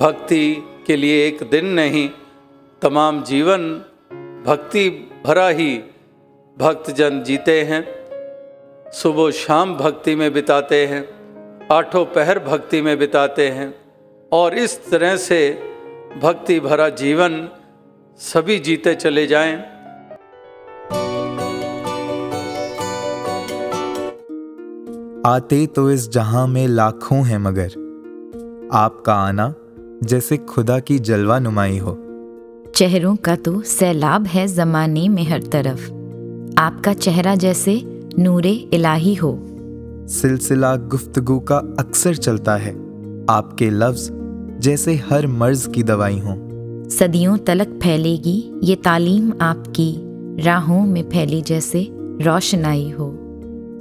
भक्ति के लिए एक दिन नहीं, तमाम जीवन भक्ति भरा ही भक्तजन जीते हैं। सुबह शाम भक्ति में बिताते हैं, आठों पहर भक्ति में बिताते हैं, और इस तरह से भक्ति भरा जीवन सभी जीते चले जाएँ। आते तो इस जहाँ में लाखों हैं मगर, आपका आना जैसे खुदा की जलवा नुमाई हो। चेहरों का तो सैलाब है जमाने में हर तरफ़। आपका चेहरा जैसे नूरे इलाही हो। सिलसिला गुफ्तगू का अक्सर चलता है। आपके लफ्ज जैसे हर मर्ज की दवाई हो। सदियों तलक फैलेगी ये तालीम आपकी राहों में फैली जैसे रोशनाई हो।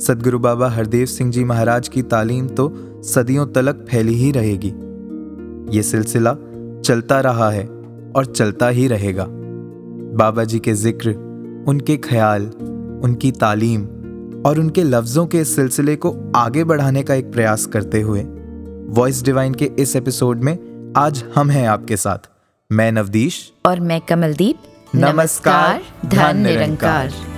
सदगुरु बाबा हरदेव सिंह जी महाराज की तालीम तो सदियों तलक फैली ही रहेगी। ये सिलसिला चलता रहा है और चलता ही रहेगा। बाबा जी के ज़िक्र उनके ख्याल उनकी तालीम और उनके लफ्ज़ों के इस सिलसिले को आगे बढ़ाने का एक प्रयास करते हुए वॉइस डिवाइन के इस एपिसोड में आज हम हैं आपके साथ। मैं नवदीश। और मैं कमलदीप। नमस्कार, धन निरंकार।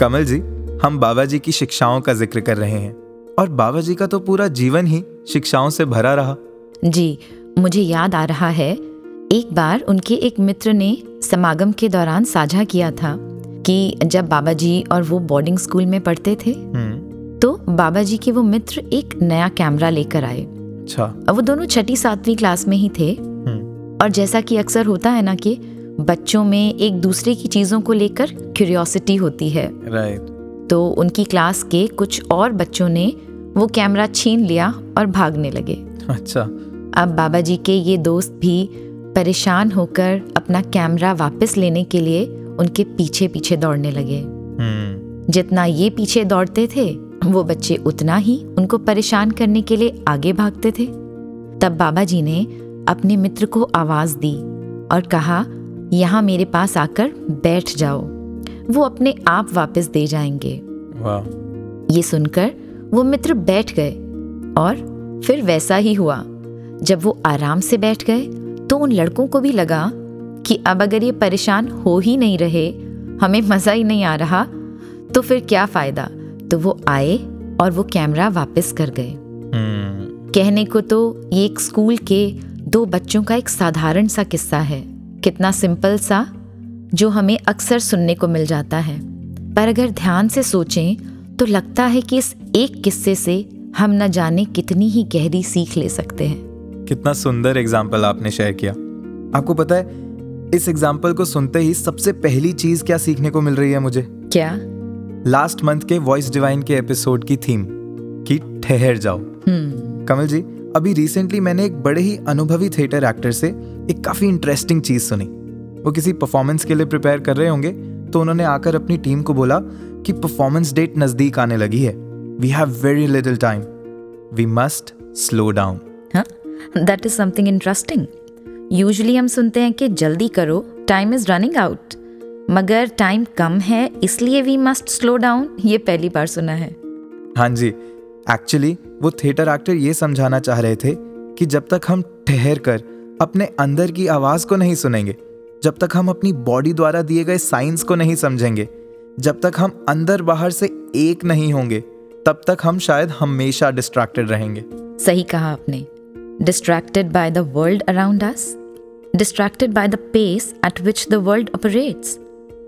कमल जी हम बाबा जी की शिक्षाओं का ज़िक्र कर रहे हैं। और बाबा जी का तो पूरा जीवन ही शिक्षाओं से भरा रहा। जी मुझे याद आ रहा है एक बार उनके एक मित्र ने समागम के दौरान साझा किया था कि जब बाबा जी और वो बोर्डिंग स्कूल में पढ़ते थे हम्म। तो बाबा जी के वो मित्र एक नया कैमरा लेकर आए। अच्छा। वो दोनों छठी सातवीं क्लास में ही थे। हम्म। और जैसा कि अक्सर होता है ना कि बच्चों में एक दूसरे की चीज़ों को लेकर क्यूरियोसिटी होती है। Right right. तो उनकी क्लास के कुछ और बच्चों ने वो कैमरा छीन लिया और भागने लगे। अच्छा। अब बाबा जी के ये दोस्त भी परेशान होकर अपना कैमरा वापस लेने के लिए उनके पीछे पीछे दौड़ने लगे। हम्म। जितना ये पीछे दौड़ते थे वो बच्चे उतना ही उनको परेशान करने के लिए आगे भागते थे। तब बाबा जी ने अपने मित्र को आवाज़ दी और कहा यहाँ मेरे पास आकर बैठ जाओ। वो अपने आप वापस दे जाएँगे। वाह। ये सुनकर वो मित्र बैठ गए और फिर वैसा ही हुआ। जब वो आराम से बैठ गए तो उन लड़कों को भी लगा कि अब अगर ये परेशान हो ही नहीं रहे हमें मज़ा ही नहीं आ रहा तो फिर क्या फ़ायदा? तो वो आए और वो कैमरा वापस कर गए। हम्म। कहने को तो ये एक स्कूल के दो बच्चों का एक साधारण सा किस्सा है। कितना सिंपल सा जो हमें अक्सर सुनने को मिल जाता है। पर अगर ध्यान से सोचें तो लगता है कि इस एक किस्से से हम न जाने कितनी ही गहरी सीख ले सकते हैं। कितना सुंदर एग्ज़ाम्पल आपने शेयर किया। आपको पता है इस एग्ज़ाम्पल को सुनते ही सबसे पहली चीज़ क्या सीखने को मिल रही है मुझे? क्या? लास्ट मंथ के वॉइस डिवाइन के एपिसोड की थीम कि ठहर जाओ। हम्म। कमल जी अभी रिसेंटली मैंने एक बड़े ही अनुभवी थिएटर एक्टर से एक काफ़ी इंटरेस्टिंग चीज़ सुनी। वो किसी परफॉर्मेंस के लिए प्रिपेयर कर रहे होंगे तो उन्होंने आकर अपनी टीम को बोला कि परफॉर्मेंस डेट नज़दीक आने लगी है। We have very little time we must slow down that is something interesting usually हम सुनते हैं कि जल्दी करो टाइम इज़ रनिंग आउट मगर टाइम कम है इसलिए वी मस्ट स्लो डाउन ये पहली बार सुना है। हाँ जी एक्चुअली वो थिएटर एक्टर ये समझाना चाह रहे थे कि जब तक हम ठहर कर अपने अंदर की आवाज़ को नहीं सुनेंगे जब तक हम अपनी बॉडी द्वारा दिए गए साइंस को नहीं समझेंगे जब तक हम अंदर बाहर से एक नहीं होंगे तब तक हम शायद हमेशा डिस्ट्रैक्टेड रहेंगे। सही कहा आपने। Distracted by the world around us distracted by the pace at which the world operates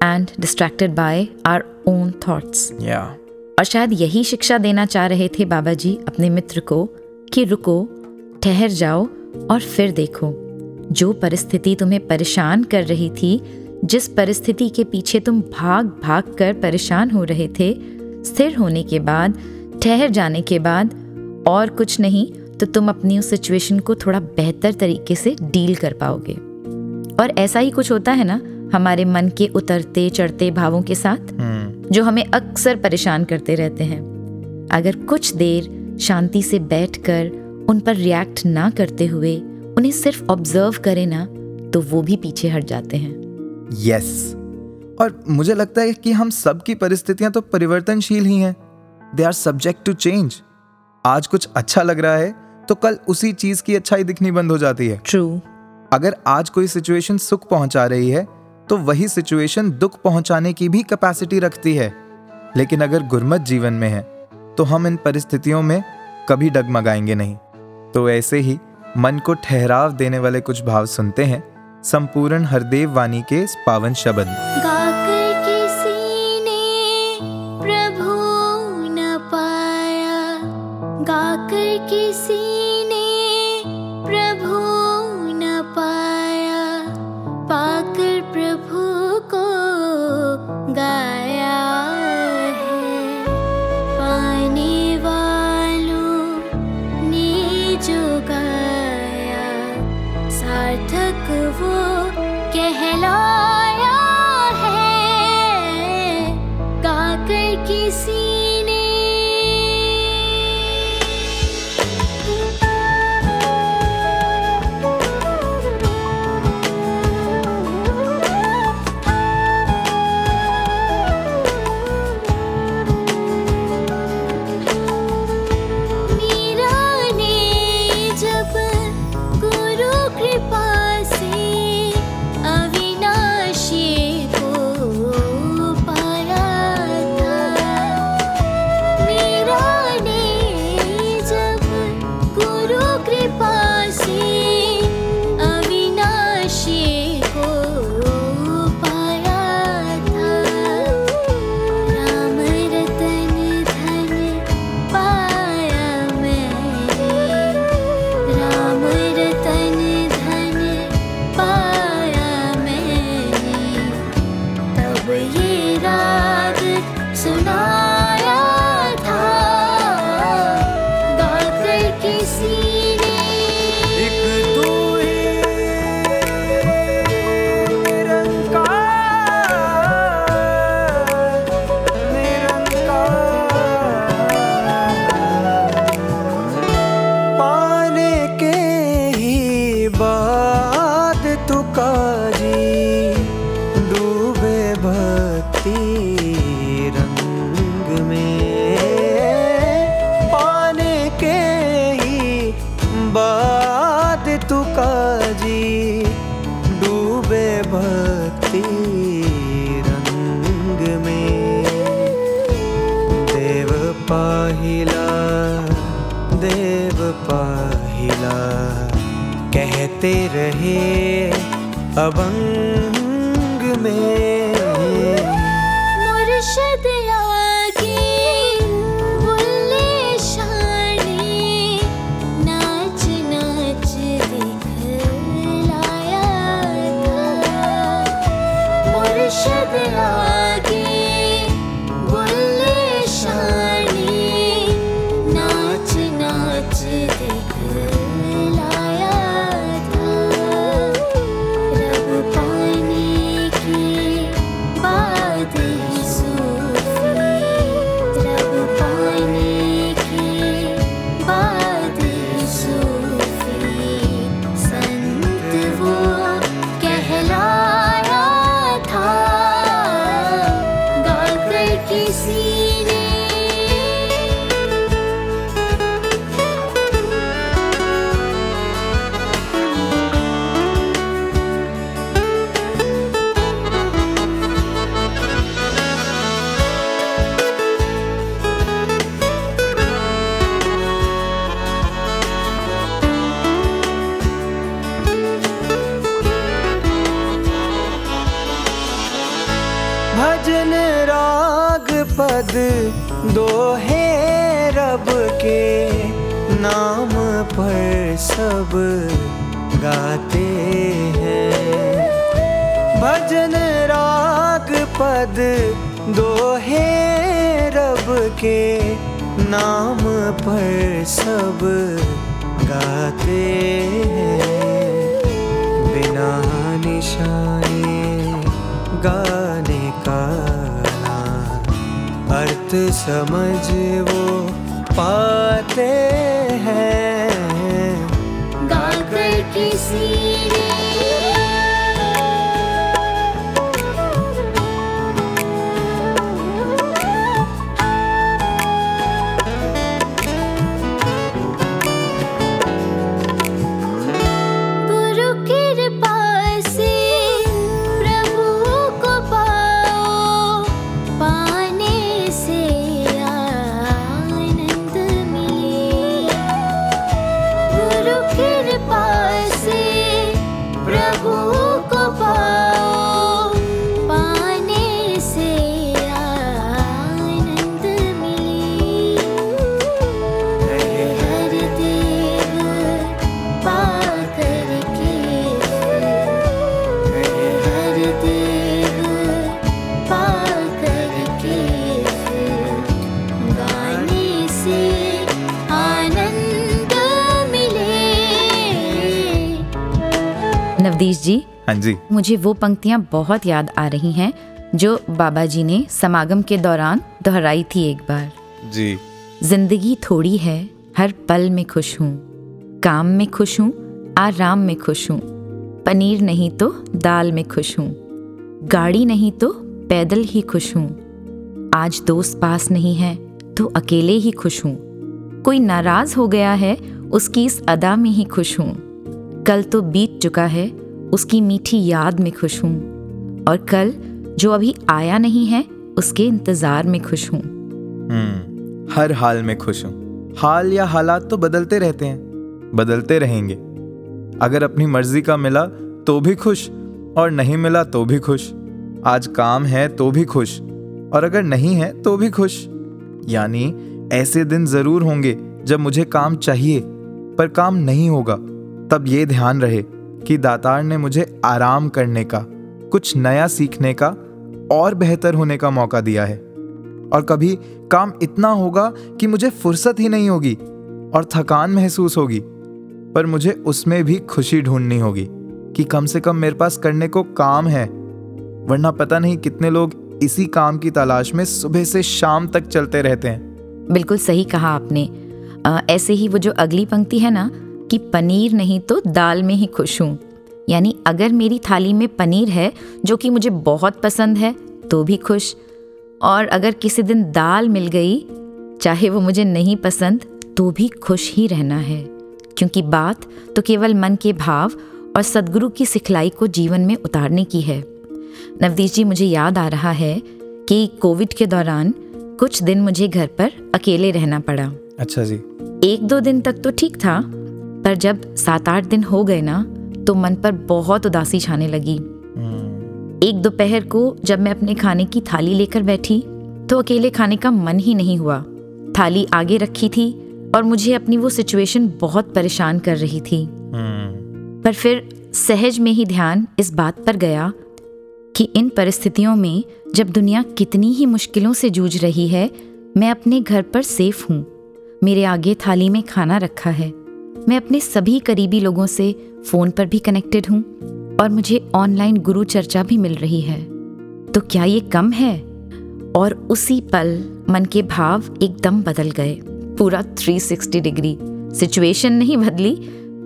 and distracted by our own thoughts या और शायद यही शिक्षा देना चाह रहे थे बाबा जी अपने मित्र को कि रुको, ठहर जाओ और फिर देखो। जो परिस्थिति तुम्हें परेशान कर रही थी, जिस परिस्थिति के पीछे तुम भाग भाग कर परेशान हो रहे थे, स्थिर होने के बाद, ठहर जाने के बाद और कुछ नहीं तो तुम अपनी उस सिचुएशन को थोड़ा बेहतर तरीके से डील कर पाओगे। और ऐसा ही कुछ होता है ना, हमारे मन के उतरते, चढ़ते भावों के साथ? हम्म। जो हमें अक्सर परेशान करते रहते हैं। अगर कुछ देर शांति से बैठकर उन पर रिएक्ट ना करते हुए उन्हें सिर्फ़ ऑब्ज़र्व करें ना तो वो भी पीछे हट जाते हैं। Yes yes. और मुझे लगता है कि हम सबकी परिस्थितियाँ तो परिवर्तनशील ही हैं। They are subject to change आज कुछ अच्छा लग रहा है तो कल उसी चीज़ की अच्छाई दिखनी बंद हो जाती है। ट्रू अगर आज कोई सिचुएशन सुख पहुँचा रही है तो वही सिचुएशन दुख पहुँचाने की भी कैपेसिटी रखती है। लेकिन अगर गुरमत जीवन में है तो हम इन परिस्थितियों में कभी डगमगाएँगे नहीं। तो ऐसे ही मन को ठहराव देने वाले कुछ भाव सुनते हैं, संपूर्ण हरदेव वाणी के पावन शब्द जी। मुझे वो पंक्तियाँ बहुत याद आ रही हैं जो बाबा जी ने समागम के दौरान दोहराई थी एक बार। जी। ज़िंदगी थोड़ी है हर पल में खुश हूँ। काम में खुश हूँ आराम में खुश हूँ। पनीर नहीं तो दाल में खुश हूँ। गाड़ी नहीं तो पैदल ही खुश हूँ। आज दोस्त पास नहीं है तो अकेले ही खुश हूँ। कोई नाराज़ हो गया है उसकी इस अदा में ही खुश हूँ। कल तो बीत चुका है उसकी मीठी याद में खुश हूँ। और कल जो अभी आया नहीं है, उसके इंतज़ार में खुश हूँ। हम्म हर हाल में खुश हूँ। हाल या हालात तो बदलते रहते हैं, बदलते रहेंगे। अगर अपनी मर्ज़ी का मिला तो भी खुश, और नहीं मिला तो भी खुश। आज काम है तो भी खुश, और अगर नहीं है तो भी खुश। यानी ऐसे दिन ज़रूर होंगे जब मुझे काम चाहिए, पर काम नहीं होगा, तब ये ध्यान रहे। कि दातार ने मुझे आराम करने का कुछ नया सीखने का और बेहतर होने का मौका दिया है। और कभी काम इतना होगा कि मुझे फुर्सत ही नहीं होगी और थकान महसूस होगी पर मुझे उसमें भी खुशी ढूंढनी होगी कि कम से कम मेरे पास करने को काम है। वरना पता नहीं कितने लोग इसी काम की तलाश में सुबह से शाम तक चलते रहते हैं। बिल्कुल सही कहा आपने। अ, ऐसे ही वो जो अगली पंक्ति है ना कि पनीर नहीं तो दाल में ही खुश हूँ। यानी अगर मेरी थाली में पनीर है जो कि मुझे बहुत पसंद है तो भी खुश। और अगर किसी दिन दाल मिल गई चाहे वो मुझे नहीं पसंद तो भी खुश ही रहना है। क्योंकि बात तो केवल मन के भाव और सदगुरु की सिखलाई को जीवन में उतारने की है। नवदीश जी मुझे याद आ रहा है कि कोविड के दौरान कुछ दिन मुझे घर पर अकेले रहना पड़ा। अच्छा जी। एक दो दिन तक तो ठीक था पर जब सात आठ दिन हो गए ना तो मन पर बहुत उदासी छाने लगी। एक दोपहर को जब मैं अपने खाने की थाली लेकर बैठी तो अकेले खाने का मन ही नहीं हुआ। थाली आगे रखी थी और मुझे अपनी वो सिचुएशन बहुत परेशान कर रही थी। हम्म। पर फिर सहज में ही ध्यान इस बात पर गया कि इन परिस्थितियों में जब दुनिया कितनी ही मुश्किलों से जूझ रही है मैं अपने घर पर सेफ़ हूँ। मेरे आगे थाली में खाना रखा है। मैं अपने सभी करीबी लोगों से फ़ोन पर भी कनेक्टेड हूँ और मुझे ऑनलाइन गुरु चर्चा भी मिल रही है। तो क्या ये कम है? और उसी पल मन के भाव एकदम बदल गए। पूरा 360 डिग्री सिचुएशन नहीं बदली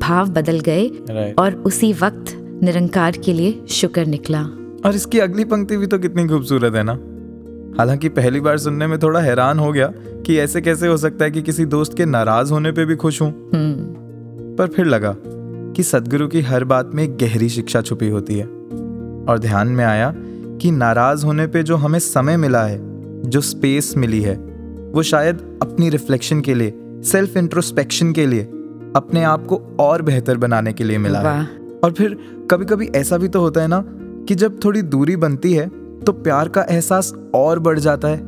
भाव बदल गए राइट और उसी वक्त निरंकार के लिए शुक्र निकला। और इसकी अगली पंक्ति भी तो कितनी खूबसूरत है ना? हालाँकि पहली बार सुनने में थोड़ा हैरान हो गया कि ऐसे कैसे हो सकता है कि किसी दोस्त के नाराज़ होने पे भी खुश हूँ। हम्म। पर फिर लगा कि सदगुरु की हर बात में एक गहरी शिक्षा छुपी होती है और ध्यान में आया कि नाराज़ होने पे जो हमें समय मिला है जो स्पेस मिली है वो शायद अपनी रिफ्लेक्शन के लिए सेल्फ इंट्रोस्पेक्शन के लिए अपने आप को और बेहतर बनाने के लिए मिला है। और फिर कभी कभी ऐसा भी तो होता है ना कि जब थोड़ी दूरी बनती है तो प्यार का एहसास और बढ़ जाता है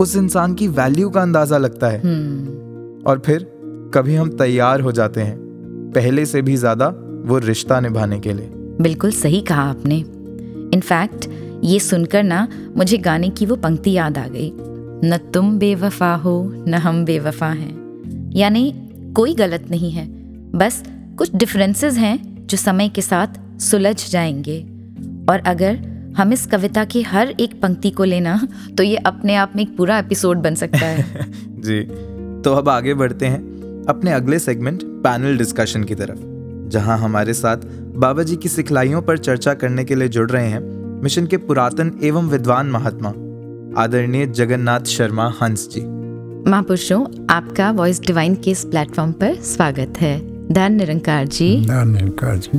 उस इंसान की वैल्यू का अंदाज़ा लगता है। हम्म। और फिर कभी हम तैयार हो जाते हैं पहले से भी ज़्यादा वो रिश्ता निभाने के लिए। बिल्कुल सही कहा आपने। इनफैक्ट ये सुनकर ना मुझे गाने की वो पंक्ति याद आ गई। न तुम बेवफा हो न हम बेवफा हैं। यानी कोई गलत नहीं है। बस कुछ डिफरेंसेस हैं जो समय के साथ सुलझ जाएँगे। और अगर हम इस कविता की हर एक पंक्ति को लेना तो ये अपने आप में एक पूरा एपिसोड बन सकता है। जी तो अब आगे बढ़ते हैं। अपने अगले सेगमेंट पैनल डिस्कशन की तरफ़। जहाँ हमारे साथ बाबा जी की सिखलाइयों पर चर्चा करने के लिए जुड़ रहे हैं मिशन के पुरातन एवं विद्वान महात्मा आदरणीय जगन्नाथ शर्मा हंस जी। महापुरुषों आपका वॉइस डिवाइन के इस प्लेटफॉर्म पर स्वागत है। धन निरंकार जी। धन निरंकार जी।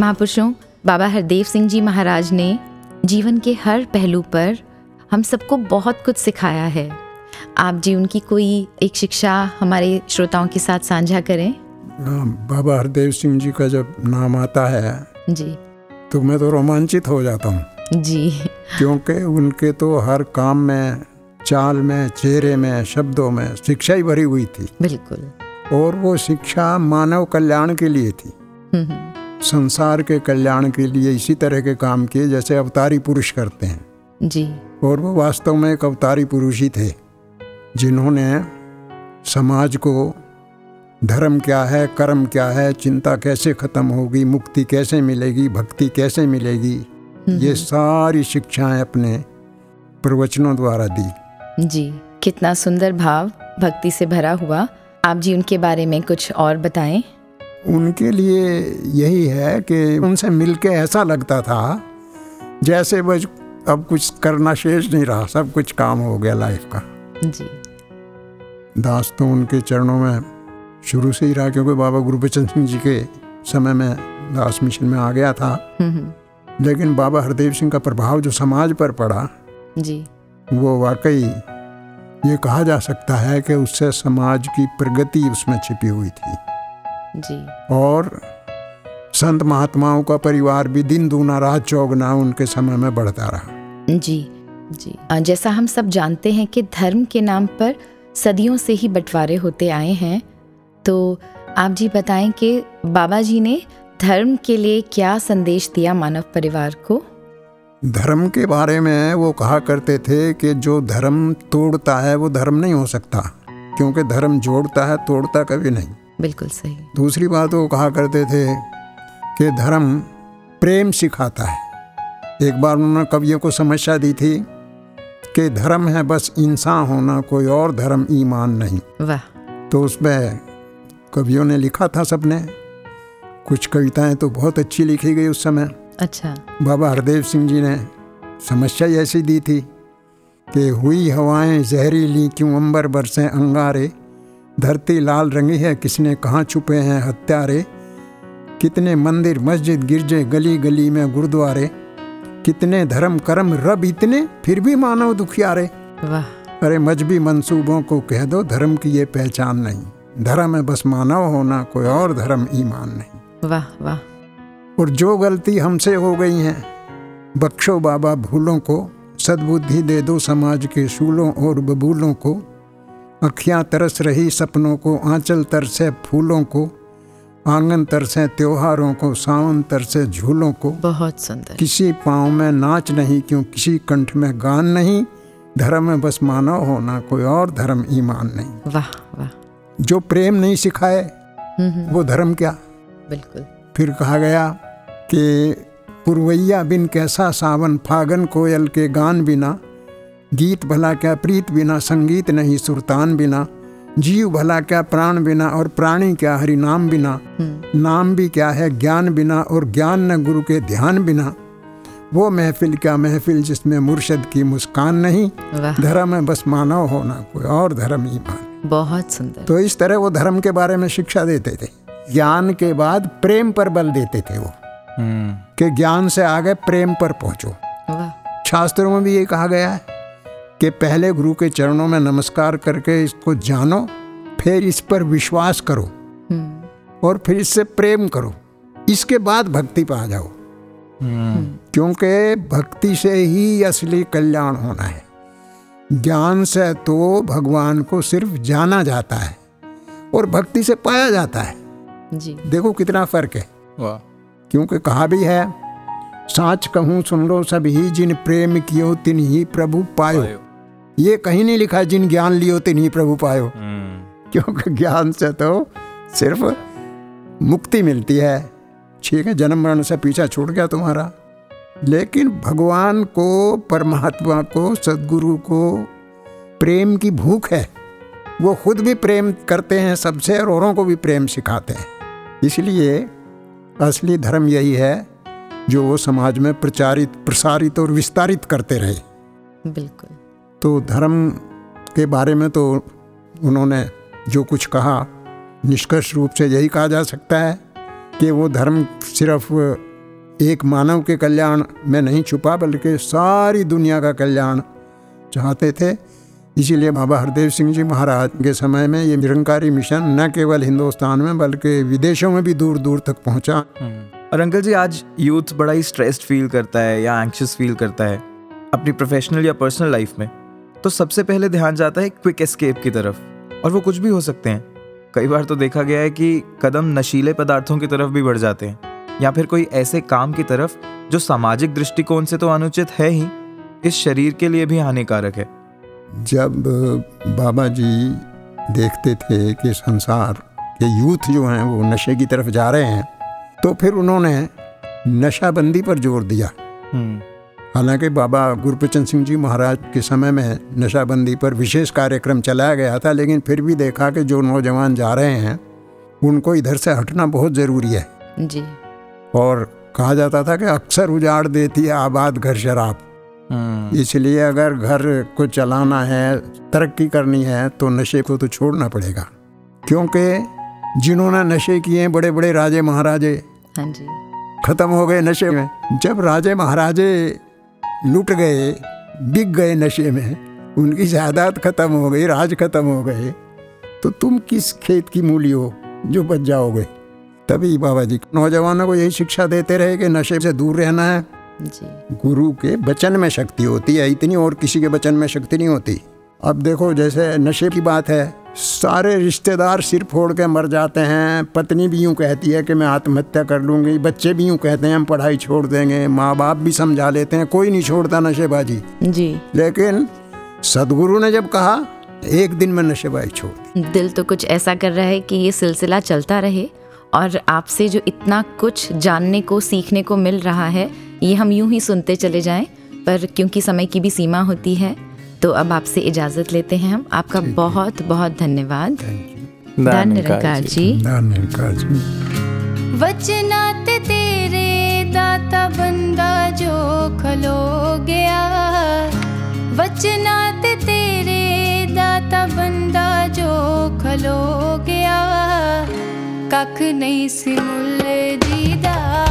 महापुरुषों बाबा हरदेव सिंह जी महाराज ने जीवन के हर पहलू पर हम सबको बहुत कुछ सिखाया है। आप जी उनकी कोई एक शिक्षा हमारे श्रोताओं के साथ साझा करें। हाँ, बाबा हरदेव सिंह जी का जब नाम आता है जी। तो मैं तो रोमांचित हो जाता हूँ। जी। क्योंकि उनके तो हर काम में चाल में चेहरे में शब्दों में शिक्षा ही भरी हुई थी। बिल्कुल। और वो शिक्षा मानव कल्याण के लिए थी। हम्म, हम्म, संसार के कल्याण के लिए इसी तरह के काम किए जैसे अवतारी पुरुष करते हैं। जी। और वो वास्तव में एक अवतारी पुरुष ही थे। जिन्होंने समाज को धर्म क्या है कर्म क्या है चिंता कैसे खत्म होगी मुक्ति कैसे मिलेगी भक्ति कैसे मिलेगी ये सारी शिक्षाएँ अपने प्रवचनों द्वारा दी। जी कितना सुंदर भाव भक्ति से भरा हुआ। आप जी उनके बारे में कुछ और बताएँ। उनके लिए यही है कि उनसे मिलके ऐसा लगता था जैसे बस अब कुछ करना शेष नहीं रहा सब कुछ काम हो गया लाइफ का। जी। दास तो उनके चरणों में शुरू से ही रहा क्योंकि बाबा गुरुबचन सिंह जी के समय में दास मिशन में आ गया था। हम्म, हम्म, लेकिन बाबा हरदेव सिंह का प्रभाव जो समाज पर पड़ा जी। वो वाकई ये कहा जा सकता है कि उससे समाज की प्रगति उसमें छिपी हुई थी। जी। और संत महात्माओं का परिवार भी दिन दूना रात चौगना उनके समय में बढ़ता रहा। जी जी। जैसा हम सब जानते हैं कि धर्म के नाम पर सदियों से ही बंटवारे होते आए हैं। तो आप जी बताएँ कि बाबा जी ने धर्म के लिए क्या संदेश दिया मानव परिवार को? धर्म के बारे में वो कहा करते थे कि जो धर्म तोड़ता है वो धर्म नहीं हो सकता। क्योंकि धर्म जोड़ता है तोड़ता कभी नहीं। बिल्कुल सही। दूसरी बात वो कहा करते थे कि धर्म प्रेम सिखाता है। एक बार उन्होंने कवियों को समस्या दी थी कि धर्म है बस इंसान होना कोई और धर्म ईमान नहीं। वाह। तो उसमें कवियों ने लिखा था सबने। कुछ कविताएँ तो बहुत अच्छी लिखी गई उस समय। अच्छा। बाबा हरदेव सिंह जी ने समस्या ऐसी दी थी कि हुई हवाएँ जहरीली क्यों अंबर बरसें अंगारे। धरती लाल रंगी है किसने कहाँ छुपे हैं हत्यारे। कितने मंदिर मस्जिद गिरजे गली गली में गुरुद्वारे। कितने धर्म कर्म रब इतने फिर भी मानव दुखियारे वाह। अरे मजहबी मंसूबों को कह दो धर्म की ये पहचान नहीं। धर्म है बस मानव होना कोई और धर्म ईमान नहीं। वाह वाह। और जो गलती हमसे हो गई है बख्शो बाबा भूलों को सद्बुद्धि दे दो समाज के शूलों और बबूलों को अखियाँ तरस रही सपनों को आंचल तरसे फूलों को आँगन तरसे त्योहारों को सावन तरसे झूलों को। बहुत सुंदर। किसी पाँव में नाच नहीं क्यों किसी कंठ में गान नहीं। धर्म में बस मानव होना कोई और धर्म ईमान नहीं। वाह वाह। जो प्रेम नहीं सिखाए हम्म, हम्म, वो धर्म क्या? बिल्कुल। फिर कहा गया कि पुरवैया बिन कैसा सावन फागन कोयल के गान बिना गीत भला क्या प्रीत बिना संगीत नहीं सुरतान बिना। जीव भला क्या प्राण बिना और प्राणी क्या हरि नाम बिना नाम भी क्या है ज्ञान बिना और ज्ञान न गुरु के ध्यान बिना। वो महफिल क्या महफिल जिसमें मुर्शद की मुस्कान नहीं। धर्म है बस मानव होना कोई और धर्म ही मान। बहुत सुंदर। तो इस तरह वो धर्म के बारे में शिक्षा देते थे। ज्ञान के बाद प्रेम पर बल देते थे वो। हम्म। कि ज्ञान से आगे प्रेम पर पहुंचो। शास्त्रों में भी ये कहा गया है। कि पहले गुरु के चरणों में नमस्कार करके इसको जानो फिर इस पर विश्वास करो। हम्म, और फिर इससे प्रेम करो। इसके बाद भक्ति पा जाओ। क्योंकि भक्ति से ही असली कल्याण होना है। ज्ञान से तो भगवान को सिर्फ़ जाना जाता है और भक्ति से पाया जाता है। जी। देखो कितना फ़र्क है। क्योंकि कहा भी है साच कहूँ सुन लो सब ही जिन प्रेम कियो तिन ही प्रभु पायो, पायो। ये कहीं नहीं लिखा जिन ज्ञान लियो तिन ही प्रभु पायो। हम्म। क्योंकि ज्ञान से तो सिर्फ़ मुक्ति मिलती है। ठीक है जन्म मरण से पीछा छूट गया तुम्हारा। लेकिन भगवान को परमात्मा को सदगुरु को प्रेम की भूख है। वो खुद भी प्रेम करते हैं सबसे और औरों को भी प्रेम सिखाते हैं। इसलिए असली धर्म यही है जो वो समाज में प्रचारित प्रसारित और विस्तारित करते रहे। बिल्कुल। तो धर्म के बारे में तो उन्होंने जो कुछ कहा, निष्कर्ष रूप से यही कहा जा सकता है कि वो धर्म सिर्फ़ एक मानव के कल्याण में नहीं छुपा, बल्कि सारी दुनिया का कल्याण चाहते थे। इसीलिए बाबा हरदेव सिंह जी महाराज के समय में ये निरंकारी मिशन न केवल हिंदुस्तान में, बल्कि विदेशों में भी दूर दूर तक पहुँचा। और अंकल जी, आज यूथ बड़ा ही स्ट्रेस्ड फील करता है या एंक्शियस फील करता है अपनी प्रोफेशनल या पर्सनल लाइफ में? तो सबसे पहले ध्यान जाता है क्विक एस्केप की तरफ़। और वो कुछ भी हो सकते हैं। कई बार तो देखा गया है कि कदम नशीले पदार्थों की तरफ़ भी बढ़ जाते हैं। या फिर कोई ऐसे काम की तरफ़ जो सामाजिक दृष्टिकोण से तो अनुचित है ही इस शरीर के लिए भी हानिकारक है। जब बाबा जी देखते थे कि संसार के यूथ जो हैं वो नशे की तरफ़ जा रहे हैं तो फिर उन्होंने नशाबंदी पर ज़ोर दिया। हम्म। हालाँकि बाबा गुरबचन सिंह जी महाराज के समय में नशाबंदी पर विशेष कार्यक्रम चलाया गया था लेकिन फिर भी देखा कि जो नौजवान जा रहे हैं उनको इधर से हटना बहुत ज़रूरी है। जी। और कहा जाता था कि अक्सर उजाड़ देती है आबाद घर शराब। हम्म। इसलिए अगर घर को चलाना है तरक्की करनी है तो नशे को तो छोड़ना पड़ेगा। क्योंकि जिन्होंने नशे किए बड़े बड़े राजे महाराजे हाँ जी। खत्म हो गए नशे में। जब राजे महाराजे लुट गए बिक गए नशे में उनकी जायदाद खत्म हो गई राज खत्म हो गए। तो तुम किस खेत की मूली हो जो बच जाओगे? तभी बाबा जी नौजवानों को यही शिक्षा देते रहे कि नशे से दूर रहना है। जी। गुरु के वचन में शक्ति होती है इतनी और किसी के वचन में शक्ति नहीं होती। अब देखो जैसे नशे की बात है सारे रिश्तेदार सिर फोड़ के मर जाते हैं। पत्नी भी यूँ कहती है कि मैं आत्महत्या कर लूँगी बच्चे भी यूँ कहते हैं हम पढ़ाई छोड़ देंगे माँ बाप भी समझा लेते हैं कोई नहीं छोड़ता नशेबाजी। जी। लेकिन सदगुरु ने जब कहा एक दिन में नशेबाजी छोड़ दिल तो कुछ ऐसा कर रहा है कि ये सिलसिला चलता रहे और आपसे जो इतना कुछ जानने को सीखने को मिल रहा है ये हम यूँ ही सुनते चले जाएँ पर क्योंकि समय की भी सीमा होती है तो अब आपसे इजाज़त लेते हैं हम। आपका बहुत बहुत धन्यवाद। धन निरंकार जी धन्यवाद जी वचनात तेरे दाता बंदा जो खलो गया। वचनात तेरे दाता बंदा जो खलो गया। कख नहीं सिमुल जीदा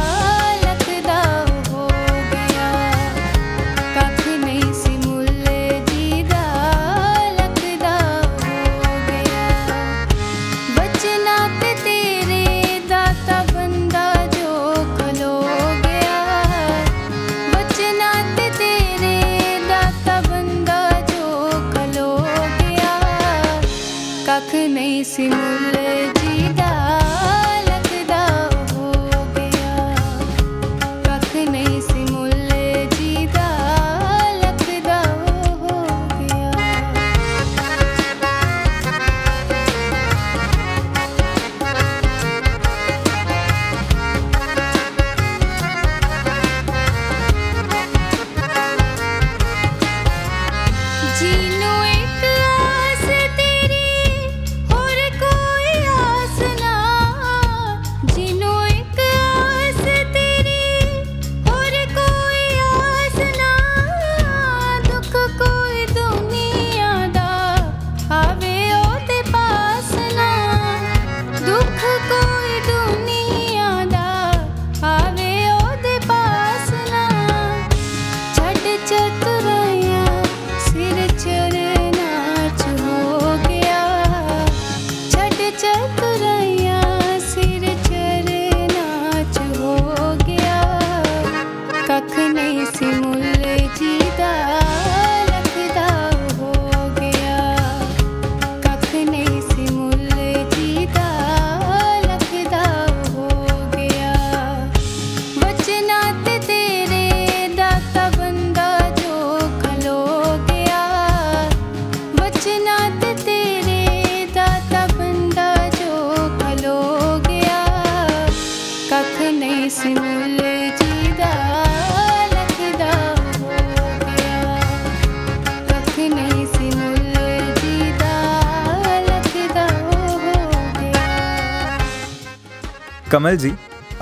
कमल जी,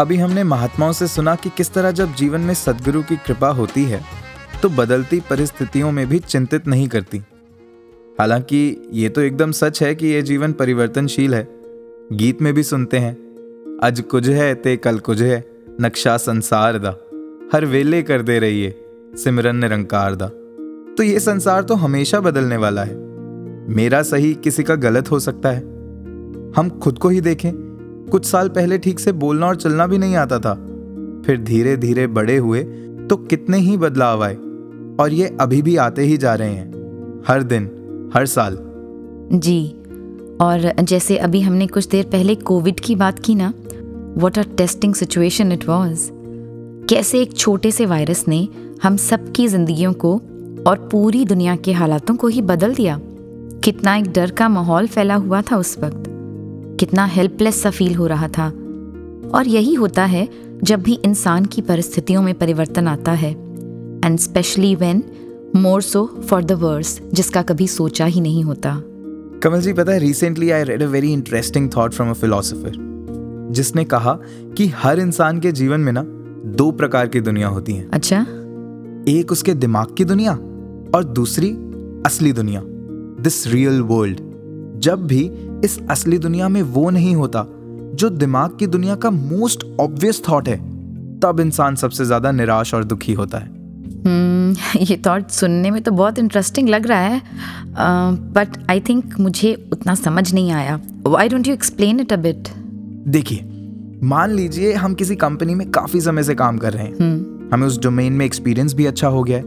अभी हमने महात्माओं से सुना कि किस तरह जब जीवन में सदगुरु की कृपा होती है तो बदलती परिस्थितियों में भी चिंतित नहीं करती। हालाँकि ये तो एकदम सच है कि ये जीवन परिवर्तनशील है। गीत में भी सुनते हैं, अज कुछ है ते कल कुछ है, नक्शा संसार दा, हर वेले कर दे रही है सिमरन निरंकार दा। तो ये संसार तो हमेशा बदलने वाला है। मेरा सही किसी का गलत हो सकता है। हम खुद को ही देखें। कुछ साल पहले ठीक से बोलना और चलना भी नहीं आता था। फिर धीरे धीरे बड़े हुए तो कितने ही बदलाव आए, और ये अभी भी आते ही जा रहे हैं, हर दिन, हर साल। जी, और जैसे अभी हमने कुछ देर पहले कोविड की बात की ना what are testing situation it was कैसे एक छोटे से वायरस ने हम सबकी जिंदगियों को और पूरी दुनिया के हालातों को ही बदल दिया। कितना एक डर का माहौल फैला हुआ था उस वक्त। कितना हेल्पलेस सा फील हो रहा था। और यही होता है जब भी इंसान की परिस्थितियों में परिवर्तन आता है। And specially when more so for the worse जिसका कभी सोचा ही नहीं होता। कमल जी पता है recently I read a very interesting thought from a philosopher जिसने कहा कि हर इंसान के जीवन में ना दो प्रकार की दुनिया होती है। अच्छा। एक उसके दिमाग की दुनिया और दूसरी असली दुनिया दिस रियल वर्ल्ड जब भी इस असली दुनिया में वो नहीं होता जो दिमाग की दुनिया का मोस्ट ऑब्वियस थॉट है। तब इंसान सबसे ज़्यादा निराश और दुखी होता है। हम्म, ये थॉट सुनने में तो बहुत इंटरेस्टिंग लग रहा है। बट आई थिंक मुझे उतना समझ नहीं आया। Why don't you explain it a bit देखिए मान लीजिए हम किसी कंपनी में काफ़ी समय से काम कर रहे हैं। हमें उस डोमेन में एक्सपीरियंस भी अच्छा हो गया है।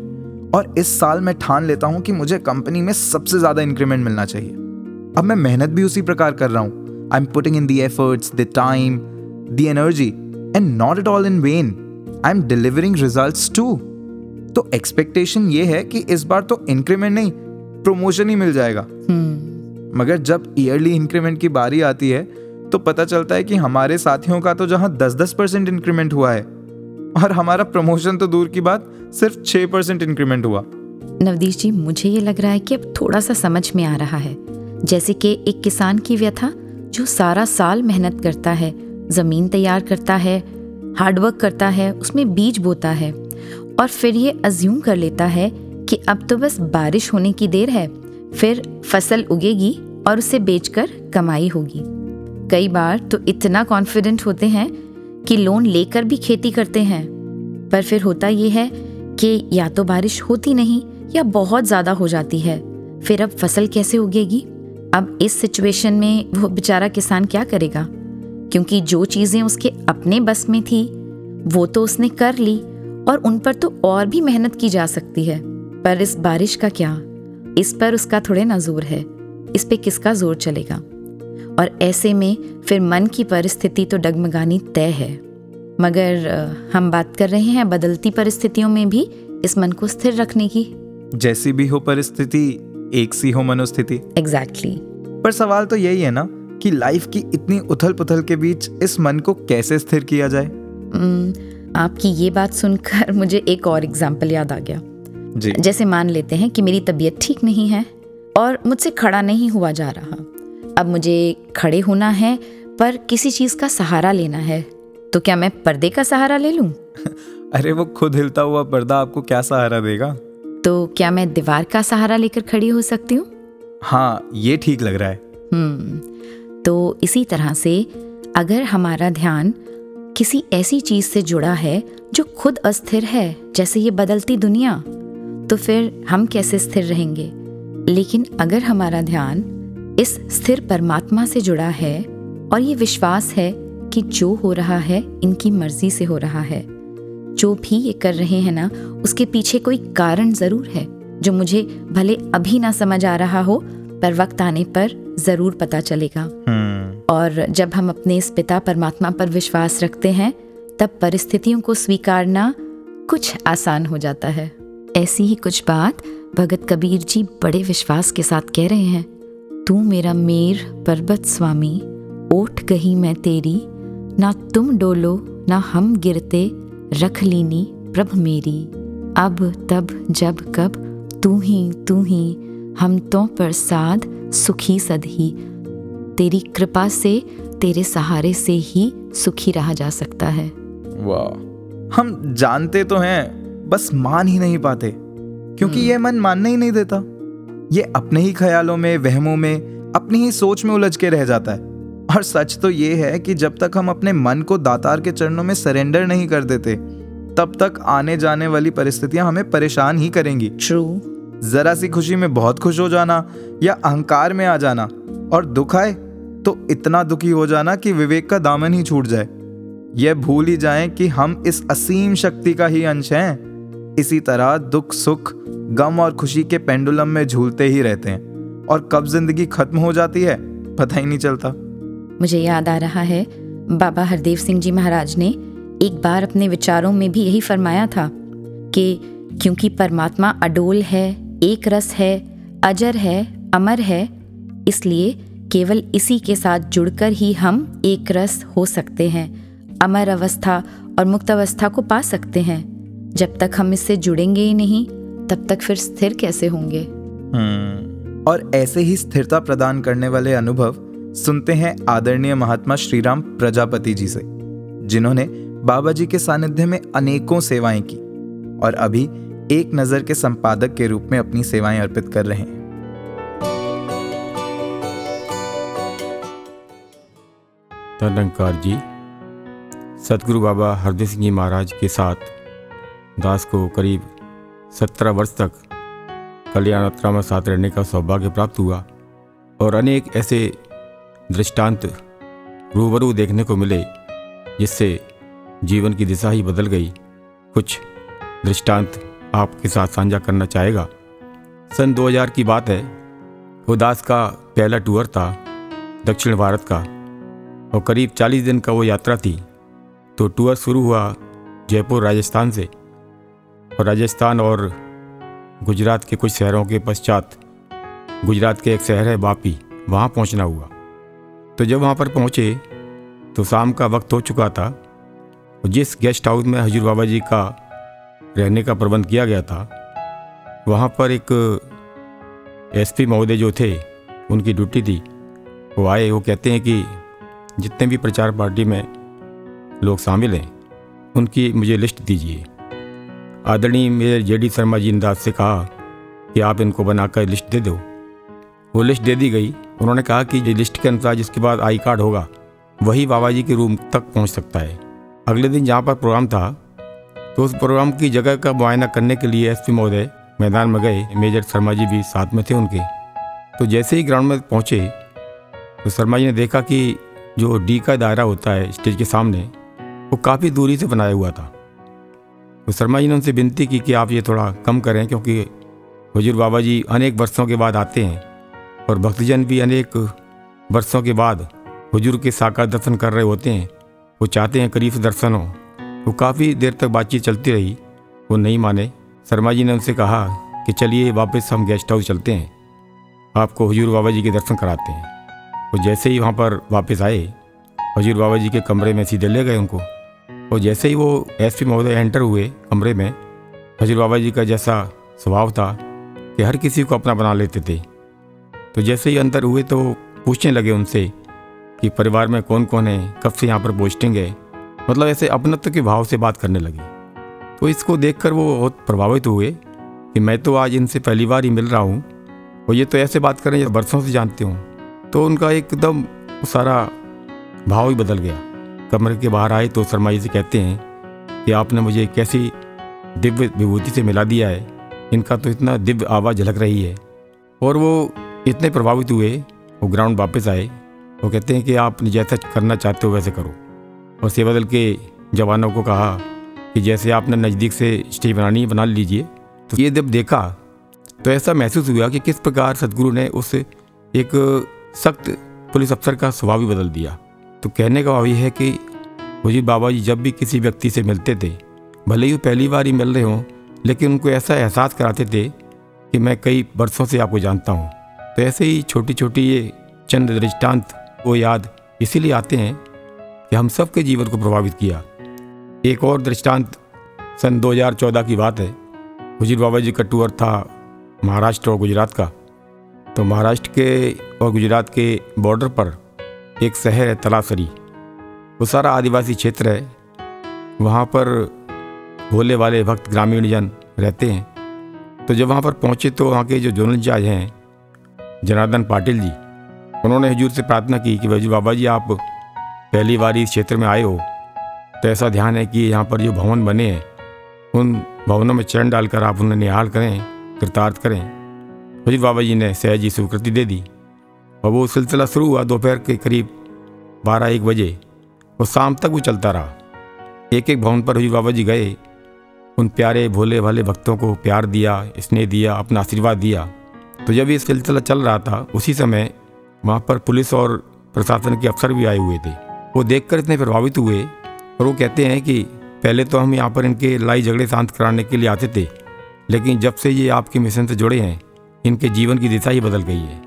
और इस साल मैं ठान लेता हूँ कि मुझे कंपनी में सबसे ज़्यादा इंक्रीमेंट मिलना चाहिए। अब मैं मेहनत भी उसी प्रकार कर रहा हूँ। I am putting in the efforts the time the energy and not at all in when I am delivering results to to expectation ये है कि इस बार तो इंक्रीमेंट नहीं प्रमोशन ही मिल जाएगा। Hmm. मगर जब ईयरली इंक्रीमेंट की बारी आती है तो पता चलता है कि हमारे साथियों का तो जहाँ दस दस परसेंट इंक्रीमेंट हुआ है और हमारा प्रमोशन तो दूर की बात सिर्फ़ 6 परसेंट इंक्रीमेंट हुआ। नवदीश जी मुझे ये लग रहा है कि अब थोड़ा सा समझ में आ रहा है। जैसे कि एक किसान की व्यथा, जो सारा साल मेहनत करता है, ज़मीन तैयार करता है हार्डवर्क करता है, उसमें बीज बोता है। और फिर ये अज्यूम कर लेता है कि अब तो बस बारिश होने की देर है, फिर फ़सल उगेगी और उसे बेचकर कमाई होगी। कई बार तो इतना कॉन्फिडेंट होते हैं कि लोन लेकर भी खेती करते हैं। पर फिर होता ये है कि या तो बारिश होती नहीं या बहुत ज़्यादा हो जाती है, फिर अब फ़सल कैसे उगेगी? अब इस सिचुएशन में वो बेचारा किसान क्या करेगा? क्योंकि जो चीज़ें उसके अपने बस में थी, वो तो उसने कर ली और उन पर तो और भी मेहनत की जा सकती है। पर इस बारिश का क्या? इस पर उसका थोड़े ना ज़ोर है। इस पे किसका ज़ोर चलेगा? और ऐसे में फिर मन की परिस्थिति तो डगमगानी तय है। मगर हम बात कर रहे हैं बदलती परिस्थितियों में भी इस मन को स्थिर रखने की। जैसी भी हो परिस्थिति एक सी हो मनोस्थिति। Exactly exactly. पर सवाल तो यही है ना कि लाइफ की इतनी उथल पुथल के बीच इस मन को कैसे स्थिर किया जाए? Mm, आपकी ये बात सुनकर मुझे एक और एग्ज़ाम्पल याद आ गया। जी। जैसे मान लेते हैं कि मेरी तबीयत ठीक नहीं है और मुझसे खड़ा नहीं हुआ जा रहा। अब मुझे खड़े होना है पर किसी चीज़ का सहारा लेना है। तो क्या मैं पर्दे का सहारा ले लूँ? अरे वो खुद हिलता हुआ पर्दा आपको क्या सहारा देगा? तो क्या मैं दीवार का सहारा लेकर खड़ी हो सकती हूँ? हाँ ये ठीक लग रहा है। हम्म तो इसी तरह से अगर हमारा ध्यान किसी ऐसी चीज़ से जुड़ा है जो खुद अस्थिर है जैसे ये बदलती दुनिया तो फिर हम कैसे स्थिर रहेंगे? लेकिन अगर हमारा ध्यान इस स्थिर परमात्मा से जुड़ा है और ये विश्वास है कि जो हो रहा है इनकी मर्ज़ी से हो रहा है जो भी ये कर रहे हैं ना उसके पीछे कोई कारण ज़रूर है जो मुझे भले अभी ना समझ आ रहा हो पर वक्त आने पर ज़रूर पता चलेगा। हम्म। और जब हम अपने इस पिता परमात्मा पर विश्वास रखते हैं तब परिस्थितियों को स्वीकारना कुछ आसान हो जाता है। ऐसी ही कुछ बात भगत कबीर जी बड़े विश्वास के साथ कह रहे हैं। तू मेरा मेर पर्वत स्वामी ओठ गही मैं तेरी ना तुम डोलो ना हम गिरते रख लीनी प्रभ मेरी। अब तब जब कब तू ही तू ही हम तो प्रसाद सुखी सदही तेरी कृपा से तेरे सहारे से ही सुखी रहा जा सकता है। वाह। हम जानते तो हैं बस मान ही नहीं पाते क्योंकि ये मन मानने ही नहीं देता। ये अपने ही ख्यालों में वहमों में अपनी ही सोच में उलझ के रह जाता है। और सच तो ये है कि जब तक हम अपने मन को दातार के चरणों में सरेंडर नहीं कर देते तब तक आने जाने वाली परिस्थितियाँ हमें परेशान ही करेंगी। ट्रू जरा सी खुशी में बहुत खुश हो जाना या अहंकार में आ जाना और दुख आए तो इतना दुखी हो जाना कि विवेक का दामन ही छूट जाए। यह भूल ही जाए कि हम इस असीम शक्ति का ही अंश हैं। इसी तरह दुख सुख गम और खुशी के पेंडुलम में झूलते ही रहते हैं और कब ज़िंदगी खत्म हो जाती है पता ही नहीं चलता। मुझे याद आ रहा है बाबा हरदेव सिंह जी महाराज ने एक बार अपने विचारों में भी यही फरमाया था कि क्योंकि परमात्मा अडोल है एक रस है अजर है अमर है इसलिए केवल इसी के साथ जुड़कर ही हम एक रस हो सकते हैं अमर अवस्था और मुक्त अवस्था को पा सकते हैं। जब तक हम इससे जुड़ेंगे ही नहीं तब तक फिर स्थिर कैसे होंगे? हम्म, और ऐसे ही स्थिरता प्रदान करने वाले अनुभव सुनते हैं आदरणीय महात्मा श्रीराम प्रजापति जी से, जिन्होंने बाबा जी के सानिध्य में अनेकों सेवाएँ की और अभी एक नज़र के संपादक के रूप में अपनी सेवाएँ अर्पित कर रहे हैं। तदंकार जी। सतगुरु बाबा हरदेव सिंह जी महाराज के साथ दास को करीब सत्रह वर्ष तक कल्याण यात्रा में साथ रहने का सौभाग्य प्राप्त हुआ और अनेक ऐसे दृष्टांत रूबरू देखने को मिले, जिससे जीवन की दिशा ही बदल गई। कुछ दृष्टांत आपके साथ साझा करना चाहेगा। सन 2000 की बात है। उदास का पहला टूर था दक्षिण भारत का, और करीब 40 दिन का वो यात्रा थी। तो टूर शुरू हुआ जयपुर, राजस्थान से। और राजस्थान और गुजरात के कुछ शहरों के पश्चात गुजरात के एक शहर है वापी वहाँ पहुँचना हुआ। तो जब वहाँ पर पहुँचे तो शाम का वक्त हो चुका था और जिस गेस्ट हाउस में हजूर बाबा जी का रहने का प्रबंध किया गया था, वहाँ पर एक एसपी महोदय जो थे, उनकी ड्यूटी थी। वो आए, वो कहते हैं कि जितने भी प्रचार पार्टी में लोग शामिल हैं, उनकी मुझे लिस्ट दीजिए। आदरणीय मेरे जे डी शर्मा जी दास से कहा कि आप इनको बनाकर लिस्ट दे दो। वो लिस्ट दे दी गई। उन्होंने कहा कि ये लिस्ट के अनुसार जिसके बाद आई कार्ड होगा, वही बाबा जी के रूम तक पहुँच सकता है। अगले दिन जहाँ पर प्रोग्राम था तो उस प्रोग्राम की जगह का मुआयना करने के लिए एसपी महोदय मैदान में गए। मेजर शर्मा जी भी साथ में थे उनके। तो जैसे ही ग्राउंड में पहुँचे तो शर्मा जी ने देखा कि जो डी का दायरा होता है स्टेज के सामने, वो काफ़ी दूरी से बनाया हुआ था। तो शर्मा जी ने उनसे विनती की कि आप ये थोड़ा कम करें, क्योंकि हजूर बाबा जी अनेक वर्षों के बाद आते हैं और भक्तजन भी अनेक वर्षों के बाद हुजूर के साकार दर्शन कर रहे होते हैं। वो चाहते हैं करीब दर्शन हो। वो काफ़ी देर तक बातचीत चलती रही। वो नहीं माने। शर्मा जी ने उनसे कहा कि चलिए वापस हम गेस्ट हाउस चलते हैं। आपको हजूर बाबा जी के दर्शन कराते हैं। वो जैसे ही वहाँ पर वापस आए, हजूर बाबा जी के कमरे में सीधे ले गए उनको। और जैसे ही वो एस पी महोदय एंटर हुए कमरे में, हजूर बाबा जी का जैसा स्वभाव था कि हर किसी को अपना बना लेते थे। तो जैसे ही अंदर हुए तो पूछने लगे उनसे कि परिवार में कौन कौन है, कब से यहाँ पर पोस्टिंग है। मतलब ऐसे अपनत्व के भाव से बात करने लगे। तो इसको देखकर वो बहुत प्रभावित हुए कि मैं तो आज इनसे पहली बार ही मिल रहा हूँ और ये तो ऐसे बात कर रहे हैं बरसों से जानते हूँ। तो उनका एकदम सारा भाव ही बदल गया। कमरे के बाहर आए तो शर्मा जी से कहते हैं कि आपने मुझे कैसी दिव्य विभूति से मिला दिया है। इनका तो इतना दिव्य आवाज़ झलक रही है। और वो इतने प्रभावित हुए वो ग्राउंड वापस आए। वो कहते हैं कि आप जैसा करना चाहते हो वैसे करो। और सेवा दल के जवानों को कहा कि जैसे आपने नज़दीक से स्टेज बनानी बना लीजिए। तो ये जब देखा तो ऐसा महसूस हुआ कि किस प्रकार सदगुरु ने उस एक सख्त पुलिस अफसर का स्वभाव भी बदल दिया। तो कहने का भाव ये है कि मुझे बाबा जी जब भी किसी व्यक्ति से मिलते थे, भले ही वो पहली बार ही मिल रहे हों, लेकिन उनको ऐसा एहसास कराते थे कि मैं कई वर्षों से आपको जानता हूँ। तो ऐसे ही छोटी छोटी ये चंद दृष्टांत वो याद इसीलिए आते हैं कि हम सबके जीवन को प्रभावित किया। एक और दृष्टांत सन 2014 की बात है। हुजूर बाबा जी का टूर था महाराष्ट्र और गुजरात का। तो महाराष्ट्र के और गुजरात के बॉर्डर पर एक शहर है तलासरी। वो सारा आदिवासी क्षेत्र है। वहाँ पर भोले वाले भक्त ग्रामीण जन रहते हैं। तो जब वहाँ पर पहुँचे तो वहाँ के जो जोनल जज हैं जनार्दन पाटिल जी। उन्होंने हजूर से प्रार्थना की कि भाई बाबा जी, आप पहली बार इस क्षेत्र में आए हो तो ऐसा ध्यान है कि यहाँ पर जो भवन बने हैं, उन भवनों में चरण डालकर आप उन्हें निहाल करें, कृतार्थ करें। हजूर बाबा जी ने सहजी स्वीकृति दे दी और वो सिलसिला शुरू हुआ दोपहर के करीब बारह एक बजे। और शाम तक वो चलता रहा। एक एक भवन पर हजूर बाबा जी गए। उन प्यारे भोले भाले भक्तों को प्यार दिया, स्नेह दिया, अपना आशीर्वाद दिया। तो जब ये सिलसिला चल रहा था उसी समय वहाँ पर पुलिस और प्रशासन के अफसर भी आए हुए थे। वो देखकर इतने प्रभावित हुए और वो कहते हैं कि पहले तो हम यहाँ पर इनके लड़ाई झगड़े शांत कराने के लिए आते थे लेकिन जब से ये आपके मिशन से जुड़े हैं इनके जीवन की दिशा ही बदल गई है।